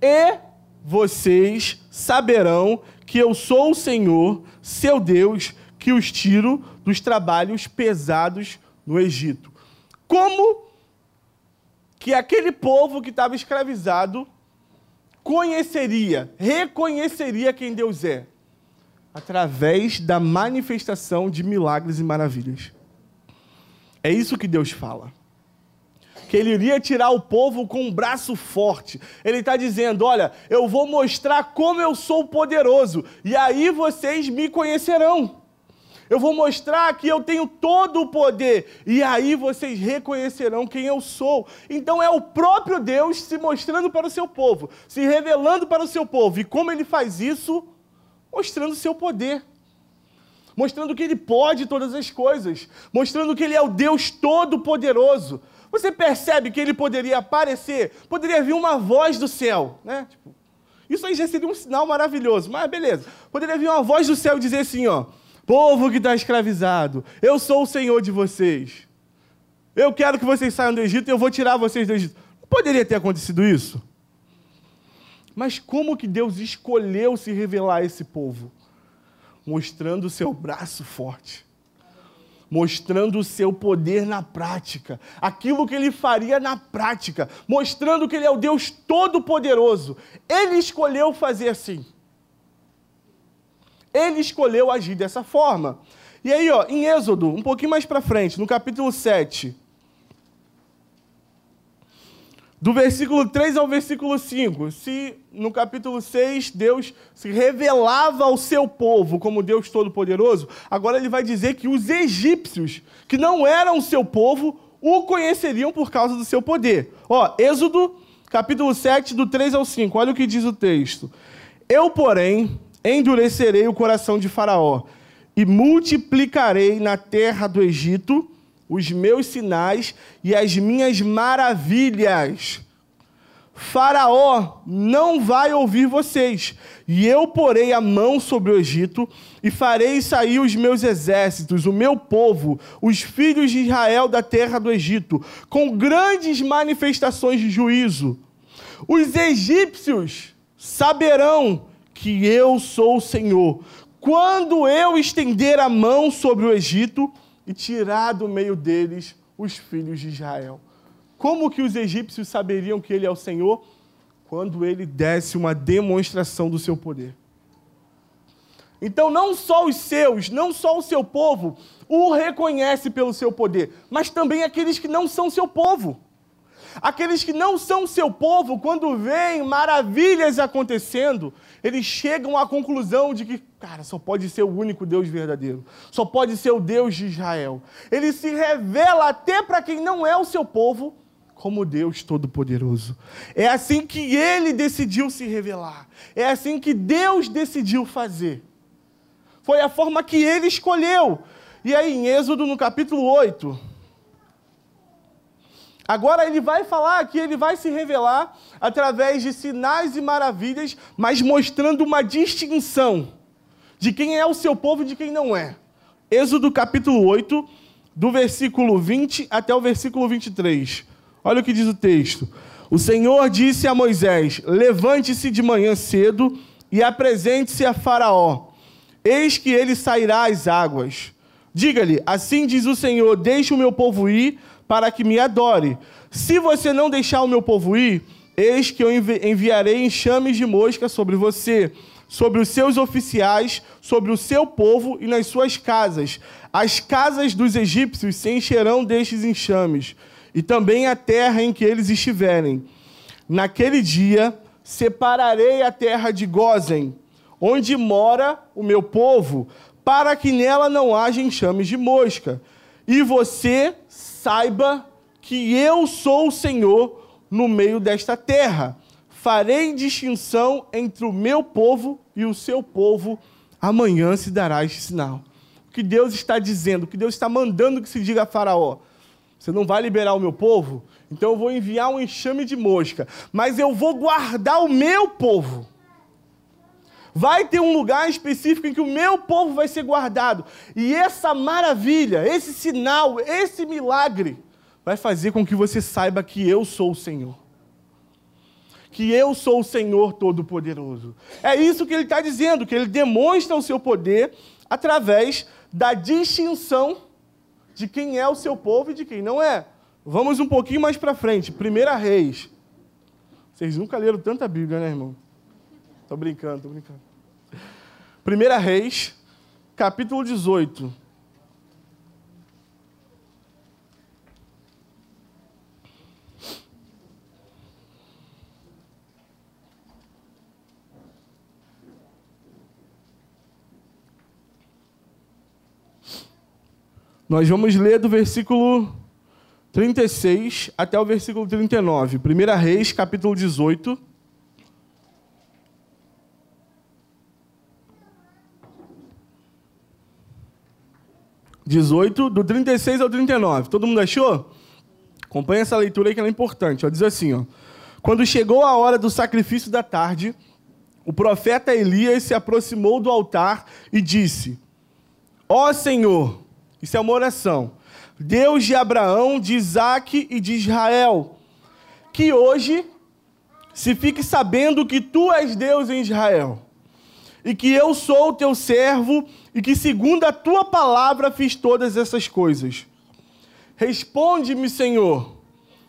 E vocês saberão que eu sou o Senhor, seu Deus, que os tiro dos trabalhos pesados no Egito. Como que aquele povo que estava escravizado conheceria, reconheceria quem Deus é, através da manifestação de milagres e maravilhas. É isso que Deus fala. Que ele iria tirar o povo com um braço forte. Ele está dizendo: Olha, eu vou mostrar como eu sou poderoso, e aí vocês me conhecerão. Eu vou mostrar que eu tenho todo o poder. E aí vocês reconhecerão quem eu sou. Então é o próprio Deus se mostrando para o seu povo, se revelando para o seu povo. E como ele faz isso? Mostrando o seu poder. mostrando que ele pode todas as coisas, mostrando que ele é o Deus todo-poderoso. Você percebe que ele poderia aparecer, poderia vir uma voz do céu, né? Tipo, isso aí já seria um sinal maravilhoso, mas beleza. Poderia vir uma voz do céu e dizer assim, ó, povo que está escravizado, eu sou o Senhor de vocês. Eu quero que vocês saiam do Egito e eu vou tirar vocês do Egito. Poderia ter acontecido isso? Mas como que Deus escolheu se revelar a esse povo? Mostrando o seu braço forte mostrando o seu poder na prática, aquilo que ele faria na prática, mostrando que ele é o Deus todo-poderoso. Ele escolheu fazer assim. Ele escolheu agir dessa forma. E aí, ó, em Êxodo, um pouquinho mais para frente, no capítulo 7, do versículo 3 ao versículo 5, se no capítulo 6 Deus se revelava ao seu povo como Deus Todo-Poderoso, agora ele vai dizer que os egípcios, que não eram o seu povo, o conheceriam por causa do seu poder. Ó, Êxodo, capítulo 7, do 3 ao 5, olha o que diz o texto. Eu, porém, endurecerei o coração de Faraó e multiplicarei na terra do Egito os meus sinais e as minhas maravilhas. Faraó não vai ouvir vocês, e eu porei a mão sobre o Egito e farei sair os meus exércitos, o meu povo, os filhos de Israel da terra do Egito, com grandes manifestações de juízo. Os egípcios saberão que eu sou o Senhor, quando eu estender a mão sobre o Egito e tirar do meio deles os filhos de Israel. Como que os egípcios saberiam que ele é o Senhor? Quando ele desse uma demonstração do seu poder. Então, não só os seus, não só o seu povo o reconhece pelo seu poder, mas também aqueles que não são seu povo. Aqueles que não são seu povo, quando veem maravilhas acontecendo, eles chegam à conclusão de que, cara, só pode ser o único Deus verdadeiro, só pode ser o Deus de Israel. Ele se revela até para quem não é o seu povo como Deus Todo-Poderoso. É assim que ele decidiu se revelar, é assim que Deus decidiu fazer. Foi a forma que ele escolheu. E aí, em Êxodo, no capítulo 8, Agora ele vai falar que ele vai se revelar através de sinais e maravilhas, mas mostrando uma distinção de quem é o seu povo e de quem não é. Êxodo capítulo 8, do versículo 20 até o versículo 23. Olha o que diz o texto. O Senhor disse a Moisés: Levante-se de manhã cedo e apresente-se a Faraó. Eis que ele sairá às águas. Diga-lhe: Assim diz o Senhor: Deixe o meu povo ir para que me adore. Se você não deixar o meu povo ir, eis que eu enviarei enxames de mosca sobre você, sobre os seus oficiais, sobre o seu povo e nas suas casas. As casas dos egípcios se encherão destes enxames, e também a terra em que eles estiverem. Naquele dia separarei a terra de Gozen, onde mora o meu povo, para que nela não haja enxames de mosca. E você saiba que eu sou o Senhor no meio desta terra. Farei distinção entre o meu povo e o seu povo. Amanhã se dará este sinal. O que Deus está dizendo, o que Deus está mandando que se diga a Faraó. Você não vai liberar o meu povo? Então eu vou enviar um enxame de mosca. Mas eu vou guardar o meu povo. Vai ter um lugar específico em que o meu povo vai ser guardado. E essa maravilha, esse sinal, esse milagre, vai fazer com que você saiba que eu sou o Senhor. Que eu sou o Senhor Todo-Poderoso. É isso que ele está dizendo, que ele demonstra o seu poder através da distinção de quem é o seu povo e de quem não é. Vamos um pouquinho mais para frente. Primeira Reis. Vocês nunca leram tanta Bíblia, né, irmão? Tô brincando, tô brincando. Primeira Reis, capítulo 18. Nós vamos ler do versículo 36 até o versículo 39. 1 Reis, capítulo 18. 18, do 36 ao 39. Todo mundo achou? Acompanha essa leitura aí que ela é importante. Ó, diz assim, ó. Quando chegou a hora do sacrifício da tarde, o profeta Elias se aproximou do altar e disse: Ó Senhor, isso é uma oração, Deus de Abraão, de Isaac e de Israel, que hoje se fique sabendo que tu és Deus em Israel, e que eu sou o teu servo, e que segundo a tua palavra fiz todas essas coisas. Responde-me, Senhor,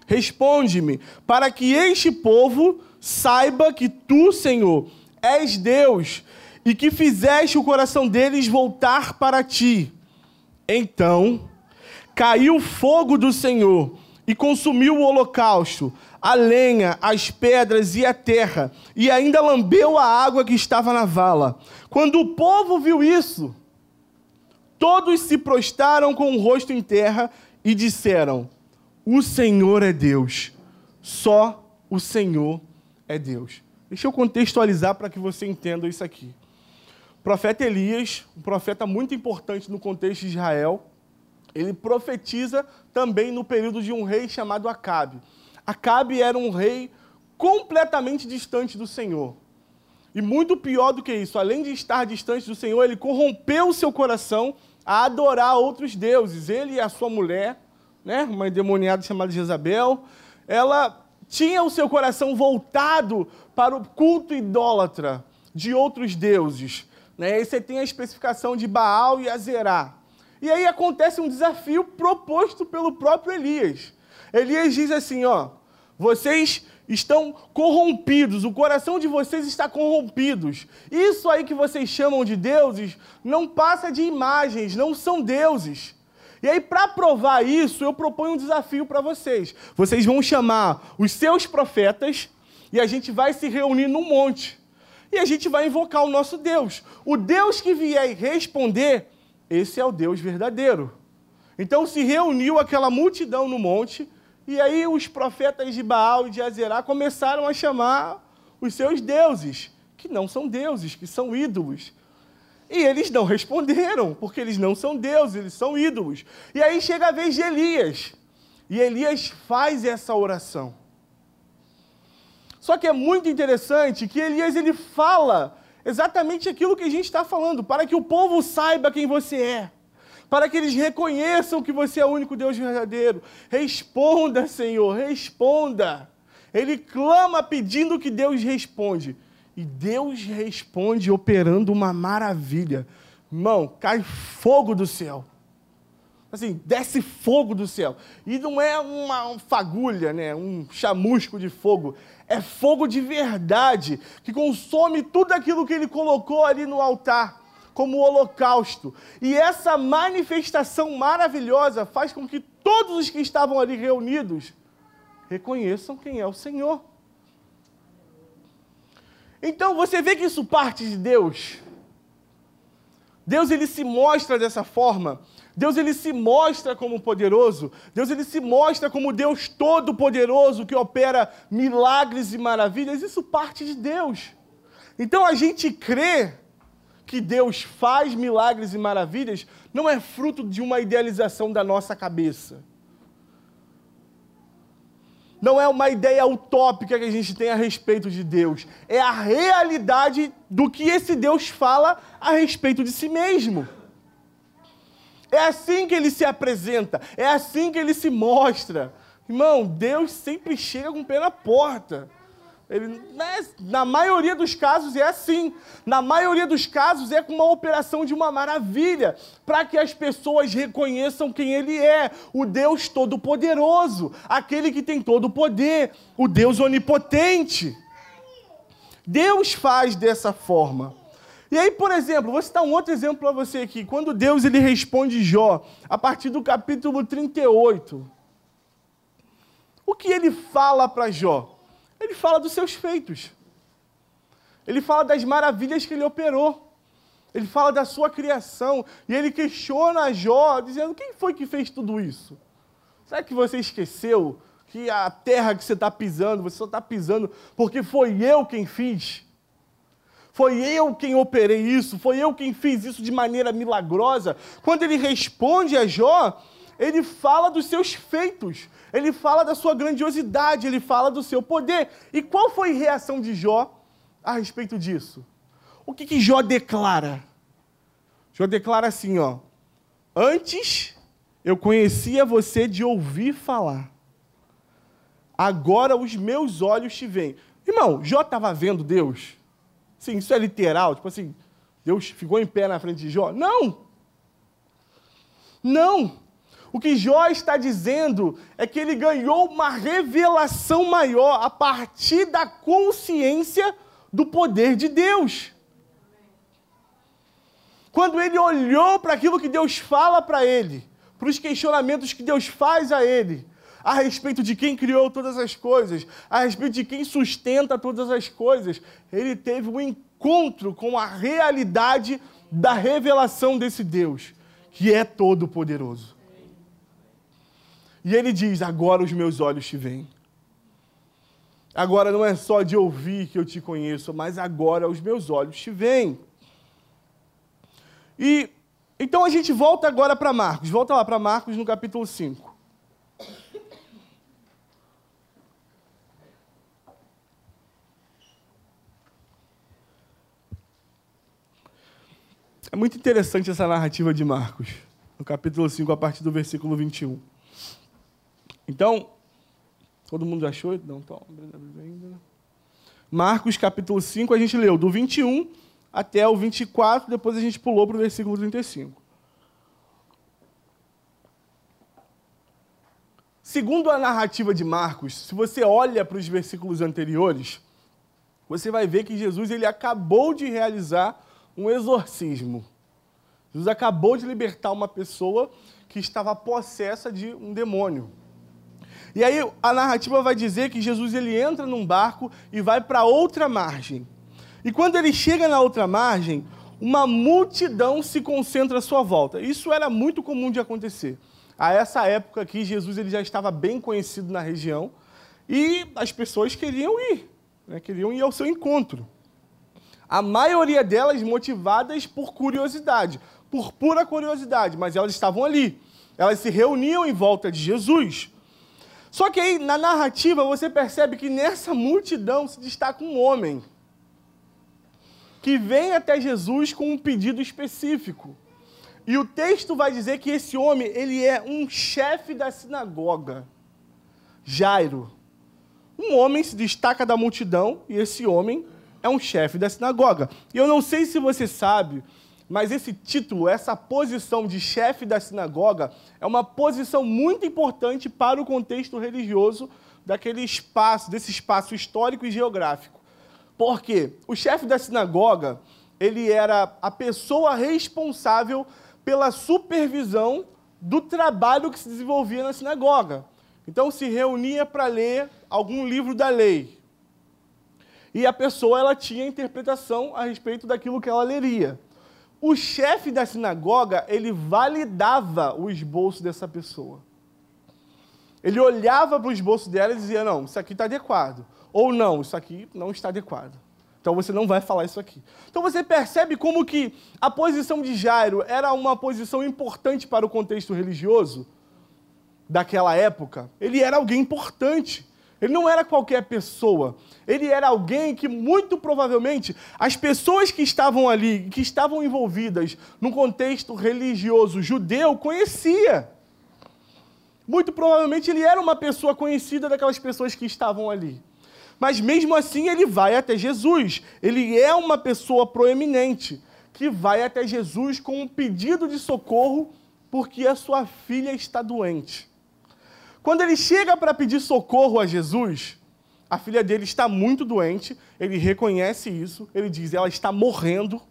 responde-me, para que este povo saiba que tu, Senhor, és Deus, e que fizeste o coração deles voltar para ti. Então caiu fogo do Senhor e consumiu o holocausto, a lenha, as pedras e a terra, e ainda lambeu a água que estava na vala. Quando o povo viu isso, todos se prostaram com o rosto em terra e disseram: O Senhor é Deus, só o Senhor é Deus. Deixa eu contextualizar para que você entenda isso aqui. O profeta Elias, um profeta muito importante no contexto de Israel, ele profetiza também no período de um rei chamado Acabe. Acabe era um rei completamente distante do Senhor. E muito pior do que isso, além de estar distante do Senhor, ele corrompeu o seu coração a adorar outros deuses. Ele e a sua mulher, né, uma endemoniada chamada Jezabel, ela tinha o seu coração voltado para o culto idólatra de outros deuses. Né? Aí você tem a especificação de Baal e Azerá. E aí acontece um desafio proposto pelo próprio Elias. Elias diz assim, ó, vocês estão corrompidos, o coração de vocês está corrompido. Isso aí que vocês chamam de deuses não passa de imagens, não são deuses. E aí, para provar isso, eu proponho um desafio para vocês. Vocês vão chamar os seus profetas e a gente vai se reunir num monte. E a gente vai invocar o nosso Deus. O Deus que vier responder, esse é o Deus verdadeiro. Então se reuniu aquela multidão no monte e aí os profetas de Baal e de Azerá começaram a chamar os seus deuses, que não são deuses, que são ídolos. E eles não responderam, porque eles não são deuses, eles são ídolos. E aí chega a vez de Elias. E Elias faz essa oração. Só que é muito interessante que Elias ele fala exatamente aquilo que a gente está falando, para que o povo saiba quem você é para que eles reconheçam que você é o único Deus verdadeiro. Responda, Senhor, responda. Ele clama pedindo que Deus responde. E Deus responde operando uma maravilha. Irmão, cai fogo do céu. Assim, desce fogo do céu. E não é uma fagulha, né? um chamusco de fogo. É fogo de verdade, que consome tudo aquilo que ele colocou ali no altar como holocausto. E essa manifestação maravilhosa faz com que todos os que estavam ali reunidos reconheçam quem é o Senhor. Então você vê que isso parte de Deus. Deus ele se mostra dessa forma. Deus ele se mostra como poderoso. Deus ele se mostra como Deus todo poderoso que opera milagres e maravilhas. Isso parte de Deus. Então a gente crê que Deus faz milagres e maravilhas não é fruto de uma idealização da nossa cabeça. Não é uma ideia utópica que a gente tem a respeito de Deus. É a realidade do que esse Deus fala a respeito de si mesmo. É assim que ele se apresenta, é assim que ele se mostra. Irmão, Deus sempre chega com o pé na porta. Ele, né, na maioria dos casos é assim. Na maioria dos casos é com uma operação de uma maravilha, para que as pessoas reconheçam quem Ele é, o Deus Todo-Poderoso, aquele que tem todo o poder, o Deus Onipotente. Deus faz dessa forma. E aí, por exemplo, vou citar um outro exemplo para você aqui. Quando Deus ele responde Jó, a partir do capítulo 38, o que ele fala para Jó? Ele fala dos seus feitos. Ele fala das maravilhas que ele operou. Ele fala da sua criação. E ele questiona Jó, dizendo: quem foi que fez tudo isso? Será que você esqueceu que a terra que você está pisando, você só está pisando porque foi eu quem fiz? Foi eu quem operei isso, foi eu quem fiz isso de maneira milagrosa. Quando ele responde a Jó, ele fala dos seus feitos, ele fala da sua grandiosidade, ele fala do seu poder. E qual foi a reação de Jó a respeito disso? O que, que Jó declara? Jó declara assim, ó. Antes eu conhecia você de ouvir falar. Agora os meus olhos te veem. Irmão, Jó estava vendo Deus? Sim, isso é literal, tipo assim, Deus ficou em pé na frente de Jó? Não! Não! O que Jó está dizendo é que ele ganhou uma revelação maior a partir da consciência do poder de Deus. Quando ele olhou para aquilo que Deus fala para ele, para os questionamentos que Deus faz a ele, a respeito de quem criou todas as coisas, a respeito de quem sustenta todas as coisas, ele teve um encontro com a realidade da revelação desse Deus, que é todo-poderoso. E ele diz: Agora os meus olhos te veem. Agora não é só de ouvir que eu te conheço, mas agora os meus olhos te veem. E então a gente volta agora para Marcos. Volta lá para Marcos no capítulo 5. É muito interessante essa narrativa de Marcos, no capítulo 5, a partir do versículo 21. Então, todo mundo achou? Não, tá. Marcos, capítulo 5, a gente leu do 21 até o 24, depois a gente pulou para o versículo 35. Segundo a narrativa de Marcos, se você olha para os versículos anteriores, você vai ver que Jesus ele acabou de realizar um exorcismo. Jesus acabou de libertar uma pessoa que estava possessa de um demônio. E aí a narrativa vai dizer que Jesus ele entra num barco e vai para outra margem. E quando ele chega na outra margem, uma multidão se concentra à sua volta. Isso era muito comum de acontecer. A essa época aqui, Jesus ele já estava bem conhecido na região e as pessoas queriam ir, né? queriam ir ao seu encontro. A maioria delas motivadas por curiosidade, por pura curiosidade, mas elas estavam ali. Elas se reuniam em volta de Jesus. Só que aí, na narrativa, você percebe que nessa multidão se destaca um homem que vem até Jesus com um pedido específico. E o texto vai dizer que esse homem, ele é um chefe da sinagoga, Jairo. Um homem se destaca da multidão e esse homem é um chefe da sinagoga. E eu não sei se você sabe, mas esse título, essa posição de chefe da sinagoga, é uma posição muito importante para o contexto religioso daquele espaço, desse espaço histórico e geográfico. Por quê? O chefe da sinagoga, ele era a pessoa responsável pela supervisão do trabalho que se desenvolvia na sinagoga. Então se reunia para ler algum livro da lei e a pessoa ela tinha interpretação a respeito daquilo que ela leria. O chefe da sinagoga, ele validava o esboço dessa pessoa. Ele olhava para o esboço dela e dizia: não, isso aqui está adequado. Ou não, isso aqui não está adequado. Então você não vai falar isso aqui. Então você percebe como que a posição de Jairo era uma posição importante para o contexto religioso daquela época. Ele era alguém importante. Ele não era qualquer pessoa. Ele era alguém que, muito provavelmente, as pessoas que estavam ali, que estavam envolvidas no contexto religioso judeu, conhecia. Muito provavelmente ele era uma pessoa conhecida daquelas pessoas que estavam ali. Mas mesmo assim ele vai até Jesus. Ele é uma pessoa proeminente que vai até Jesus com um pedido de socorro porque a sua filha está doente. Quando ele chega para pedir socorro a Jesus, a filha dele está muito doente, ele reconhece isso, ele diz: ela está morrendo.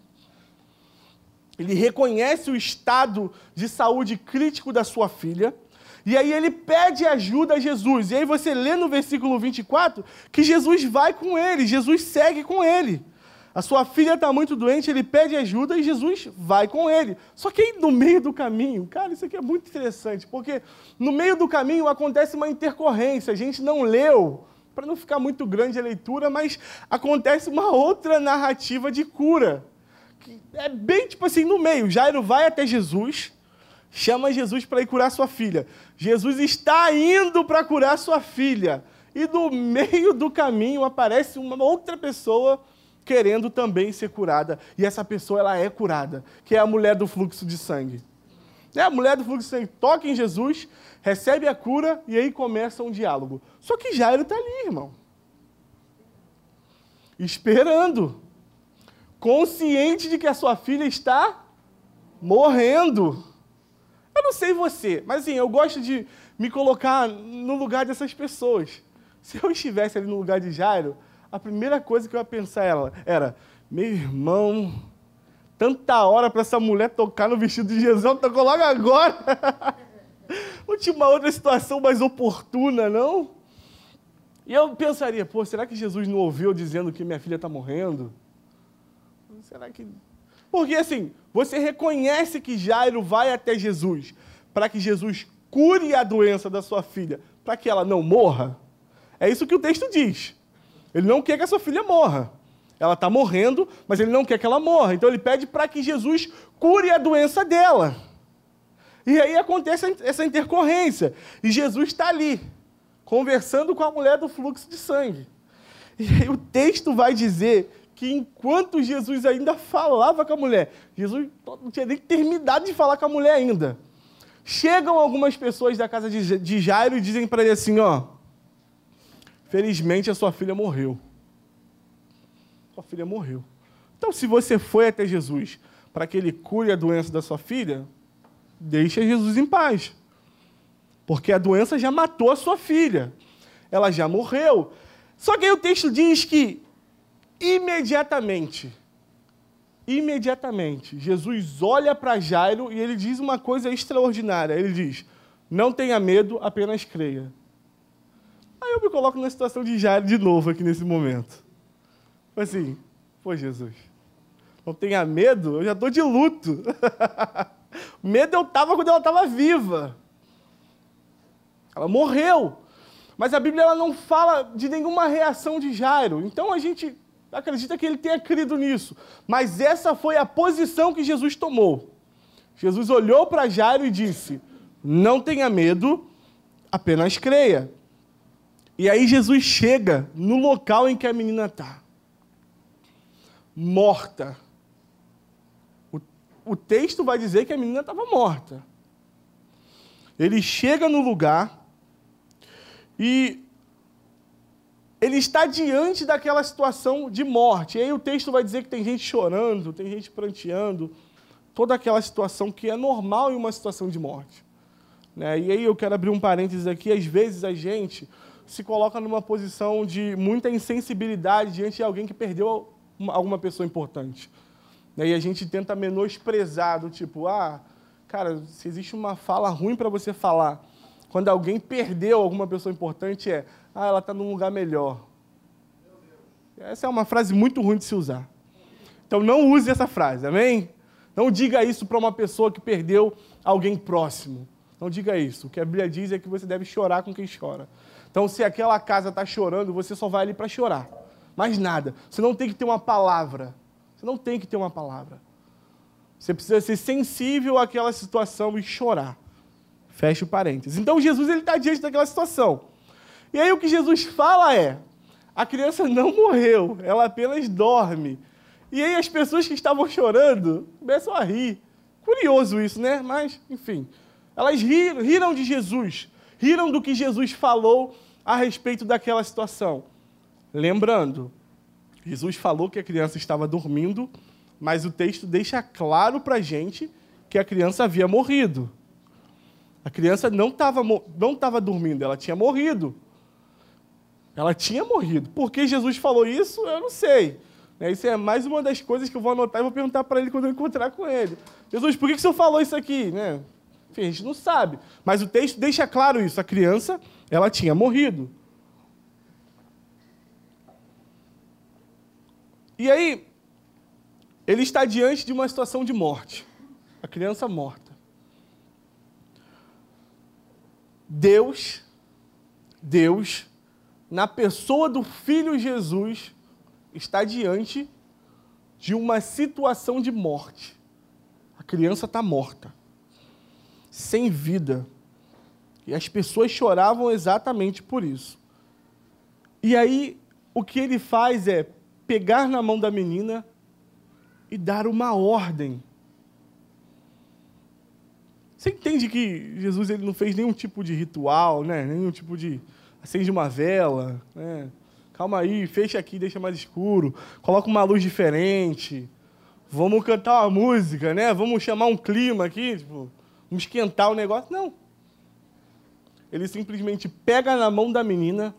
Ele reconhece o estado de saúde crítico da sua filha. E aí ele pede ajuda a Jesus. E aí você lê no versículo 24 que Jesus vai com ele, Jesus segue com ele. A sua filha está muito doente, ele pede ajuda e Jesus vai com ele. Só que aí no meio do caminho, cara, isso aqui é muito interessante, porque no meio do caminho acontece uma intercorrência. A gente não leu para não ficar muito grande a leitura, mas acontece uma outra narrativa de cura. É bem tipo assim, no meio. Jairo vai até Jesus, chama Jesus para ir curar sua filha. Jesus está indo para curar sua filha. E no meio do caminho aparece uma outra pessoa querendo também ser curada. E essa pessoa ela é curada, que é a mulher do fluxo de sangue. É, a mulher do fluxo de sangue toca em Jesus, recebe a cura e aí começa um diálogo. Só que Jairo está ali, irmão. Esperando. Consciente de que a sua filha está morrendo. Eu não sei você, mas assim, eu gosto de me colocar no lugar dessas pessoas. Se eu estivesse ali no lugar de Jairo, a primeira coisa que eu ia pensar era, era meu irmão, tanta hora para essa mulher tocar no vestido de Jesus, ela tocou logo agora. não tinha uma outra situação mais oportuna, não? E eu pensaria, pô, será que Jesus não ouviu dizendo que minha filha está morrendo? Será que. Porque assim, você reconhece que Jairo vai até Jesus para que Jesus cure a doença da sua filha, para que ela não morra? É isso que o texto diz. Ele não quer que a sua filha morra. Ela está morrendo, mas ele não quer que ela morra. Então ele pede para que Jesus cure a doença dela. E aí acontece essa intercorrência. E Jesus está ali, conversando com a mulher do fluxo de sangue. E aí o texto vai dizer que enquanto Jesus ainda falava com a mulher, Jesus não tinha nem terminado de falar com a mulher ainda. Chegam algumas pessoas da casa de Jairo e dizem para ele assim: ó, felizmente a sua filha morreu sua filha morreu. Então, se você foi até Jesus para que ele cure a doença da sua filha, deixe Jesus em paz. Porque a doença já matou a sua filha. Ela já morreu. Só que aí o texto diz que imediatamente, imediatamente, Jesus olha para Jairo e ele diz uma coisa extraordinária. Ele diz: Não tenha medo, apenas creia. Aí eu me coloco na situação de Jairo de novo aqui nesse momento assim, pô, Jesus, não tenha medo, eu já estou de luto. medo eu estava quando ela estava viva. Ela morreu. Mas a Bíblia ela não fala de nenhuma reação de Jairo. Então a gente acredita que ele tenha crido nisso. Mas essa foi a posição que Jesus tomou. Jesus olhou para Jairo e disse: Não tenha medo, apenas creia. E aí Jesus chega no local em que a menina está morta. O, o texto vai dizer que a menina estava morta. Ele chega no lugar e ele está diante daquela situação de morte. E aí o texto vai dizer que tem gente chorando, tem gente pranteando, toda aquela situação que é normal em uma situação de morte. Né? E aí eu quero abrir um parênteses aqui, às vezes a gente se coloca numa posição de muita insensibilidade diante de alguém que perdeu uma, alguma pessoa importante. E a gente tenta menosprezar, do tipo, ah, cara, se existe uma fala ruim para você falar, quando alguém perdeu alguma pessoa importante, é, ah, ela está num lugar melhor. Essa é uma frase muito ruim de se usar. Então não use essa frase, amém? Não diga isso para uma pessoa que perdeu alguém próximo. Não diga isso. O que a Bíblia diz é que você deve chorar com quem chora. Então, se aquela casa está chorando, você só vai ali para chorar mais nada. Você não tem que ter uma palavra. Você não tem que ter uma palavra. Você precisa ser sensível àquela situação e chorar. Fecha o parênteses. Então Jesus está diante daquela situação. E aí o que Jesus fala é: a criança não morreu, ela apenas dorme. E aí as pessoas que estavam chorando começam a rir. Curioso isso, né? Mas, enfim. Elas riram, riram de Jesus, riram do que Jesus falou a respeito daquela situação. Lembrando, Jesus falou que a criança estava dormindo, mas o texto deixa claro para a gente que a criança havia morrido. A criança não estava não tava dormindo, ela tinha morrido. Ela tinha morrido. Por que Jesus falou isso? Eu não sei. Né, isso é mais uma das coisas que eu vou anotar e vou perguntar para ele quando eu encontrar com ele. Jesus, por que o senhor falou isso aqui? Né? A gente não sabe. Mas o texto deixa claro isso. A criança, ela tinha morrido. E aí, ele está diante de uma situação de morte. A criança morta. Deus, Deus na pessoa do Filho Jesus, está diante de uma situação de morte. A criança está morta, sem vida. E as pessoas choravam exatamente por isso. E aí, o que ele faz é pegar na mão da menina e dar uma ordem. Você entende que Jesus ele não fez nenhum tipo de ritual, né? nenhum tipo de acende uma vela, né? calma aí, fecha aqui, deixa mais escuro, coloca uma luz diferente, vamos cantar uma música, né? Vamos chamar um clima aqui, tipo, esquentar o negócio. Não. Ele simplesmente pega na mão da menina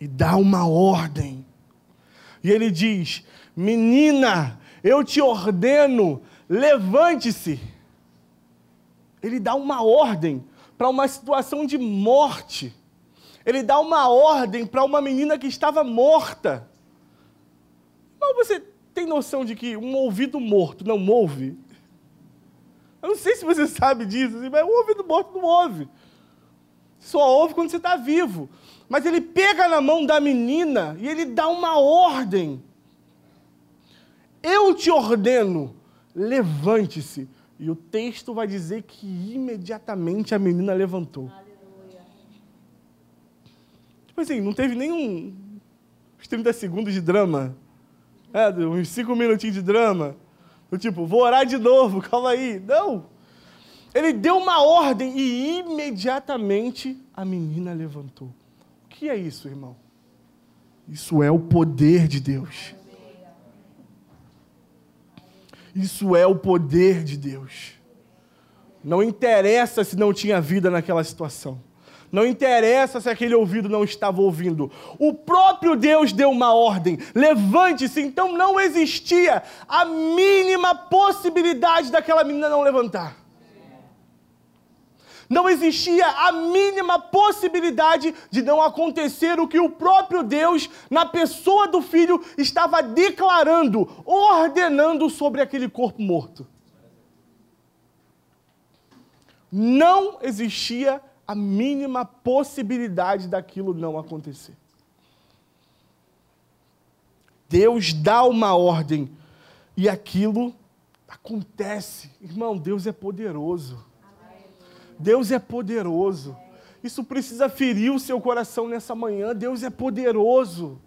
e dá uma ordem. E ele diz: Menina, eu te ordeno, levante-se. Ele dá uma ordem para uma situação de morte. Ele dá uma ordem para uma menina que estava morta. Mas você tem noção de que um ouvido morto não ouve? Eu não sei se você sabe disso, mas um ouvido morto não ouve. Só ouve quando você está vivo. Mas ele pega na mão da menina e ele dá uma ordem. Eu te ordeno, levante-se. E o texto vai dizer que imediatamente a menina levantou. Aleluia. Tipo assim, não teve nenhum uns 30 segundos de drama. É, uns 5 minutinhos de drama. Tipo, vou orar de novo, calma aí. Não. Ele deu uma ordem e imediatamente a menina levantou. O que é isso, irmão? Isso é o poder de Deus. Isso é o poder de Deus. Não interessa se não tinha vida naquela situação. Não interessa se aquele ouvido não estava ouvindo. O próprio Deus deu uma ordem: levante-se. Então não existia a mínima possibilidade daquela menina não levantar não existia a mínima possibilidade de não acontecer o que o próprio Deus, na pessoa do filho, estava declarando, ordenando sobre aquele corpo morto. Não existia a mínima possibilidade daquilo não acontecer. Deus dá uma ordem e aquilo acontece. Irmão, Deus é poderoso. Deus é poderoso. Isso precisa ferir o seu coração nessa manhã. Deus é poderoso.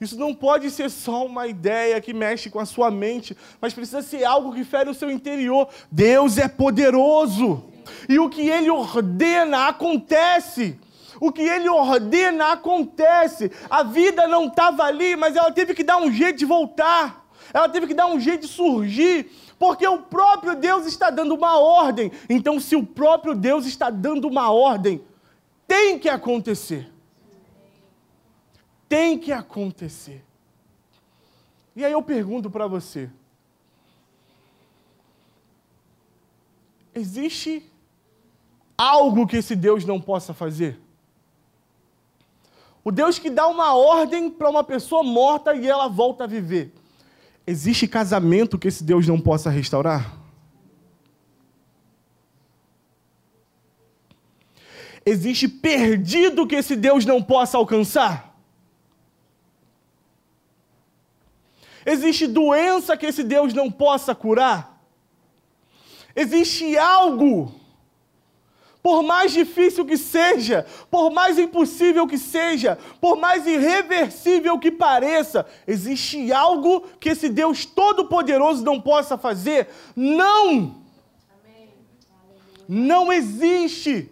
Isso não pode ser só uma ideia que mexe com a sua mente, mas precisa ser algo que fere o seu interior. Deus é poderoso. E o que ele ordena acontece. O que ele ordena acontece. A vida não estava ali, mas ela teve que dar um jeito de voltar. Ela teve que dar um jeito de surgir porque o próprio Deus está dando uma ordem. Então, se o próprio Deus está dando uma ordem, tem que acontecer. Tem que acontecer. E aí eu pergunto para você: existe algo que esse Deus não possa fazer? O Deus que dá uma ordem para uma pessoa morta e ela volta a viver. Existe casamento que esse Deus não possa restaurar? Existe perdido que esse Deus não possa alcançar? Existe doença que esse Deus não possa curar? Existe algo por mais difícil que seja, por mais impossível que seja, por mais irreversível que pareça, existe algo que esse Deus Todo-Poderoso não possa fazer? Não! Não existe!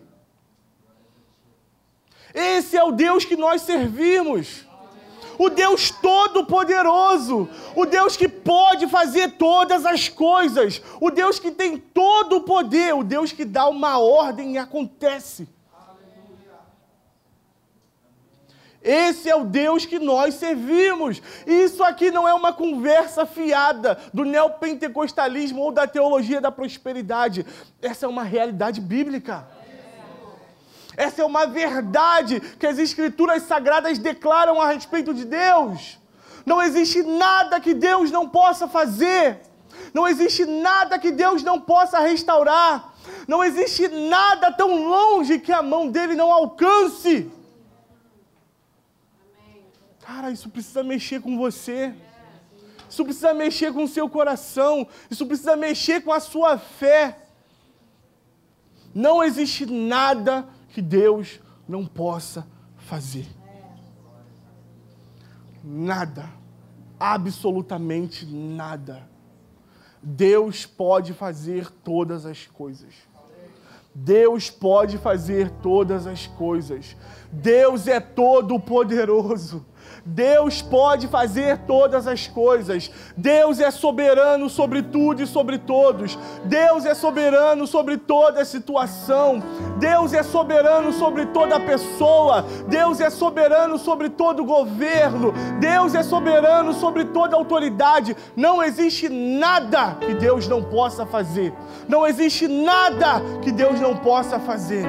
Esse é o Deus que nós servimos o Deus Todo-Poderoso, o Deus que pode fazer todas as coisas, o Deus que tem todo o poder, o Deus que dá uma ordem e acontece. Esse é o Deus que nós servimos. Isso aqui não é uma conversa fiada do neopentecostalismo ou da teologia da prosperidade. Essa é uma realidade bíblica. Essa é uma verdade que as Escrituras Sagradas declaram a respeito de Deus. Não existe nada que Deus não possa fazer. Não existe nada que Deus não possa restaurar. Não existe nada tão longe que a mão dele não alcance. Ah, isso precisa mexer com você. Isso precisa mexer com o seu coração. Isso precisa mexer com a sua fé. Não existe nada que Deus não possa fazer. Nada. Absolutamente nada. Deus pode fazer todas as coisas. Deus pode fazer todas as coisas. Deus é todo poderoso. Deus pode fazer todas as coisas. Deus é soberano sobre tudo e sobre todos. Deus é soberano sobre toda situação. Deus é soberano sobre toda pessoa. Deus é soberano sobre todo governo. Deus é soberano sobre toda autoridade. Não existe nada que Deus não possa fazer. Não existe nada que Deus não possa fazer.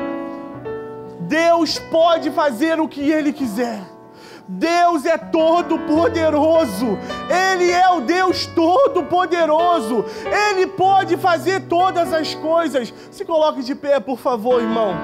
Deus pode fazer o que Ele quiser. Deus é todo-poderoso, Ele é o Deus todo-poderoso, Ele pode fazer todas as coisas. Se coloque de pé, por favor, irmão.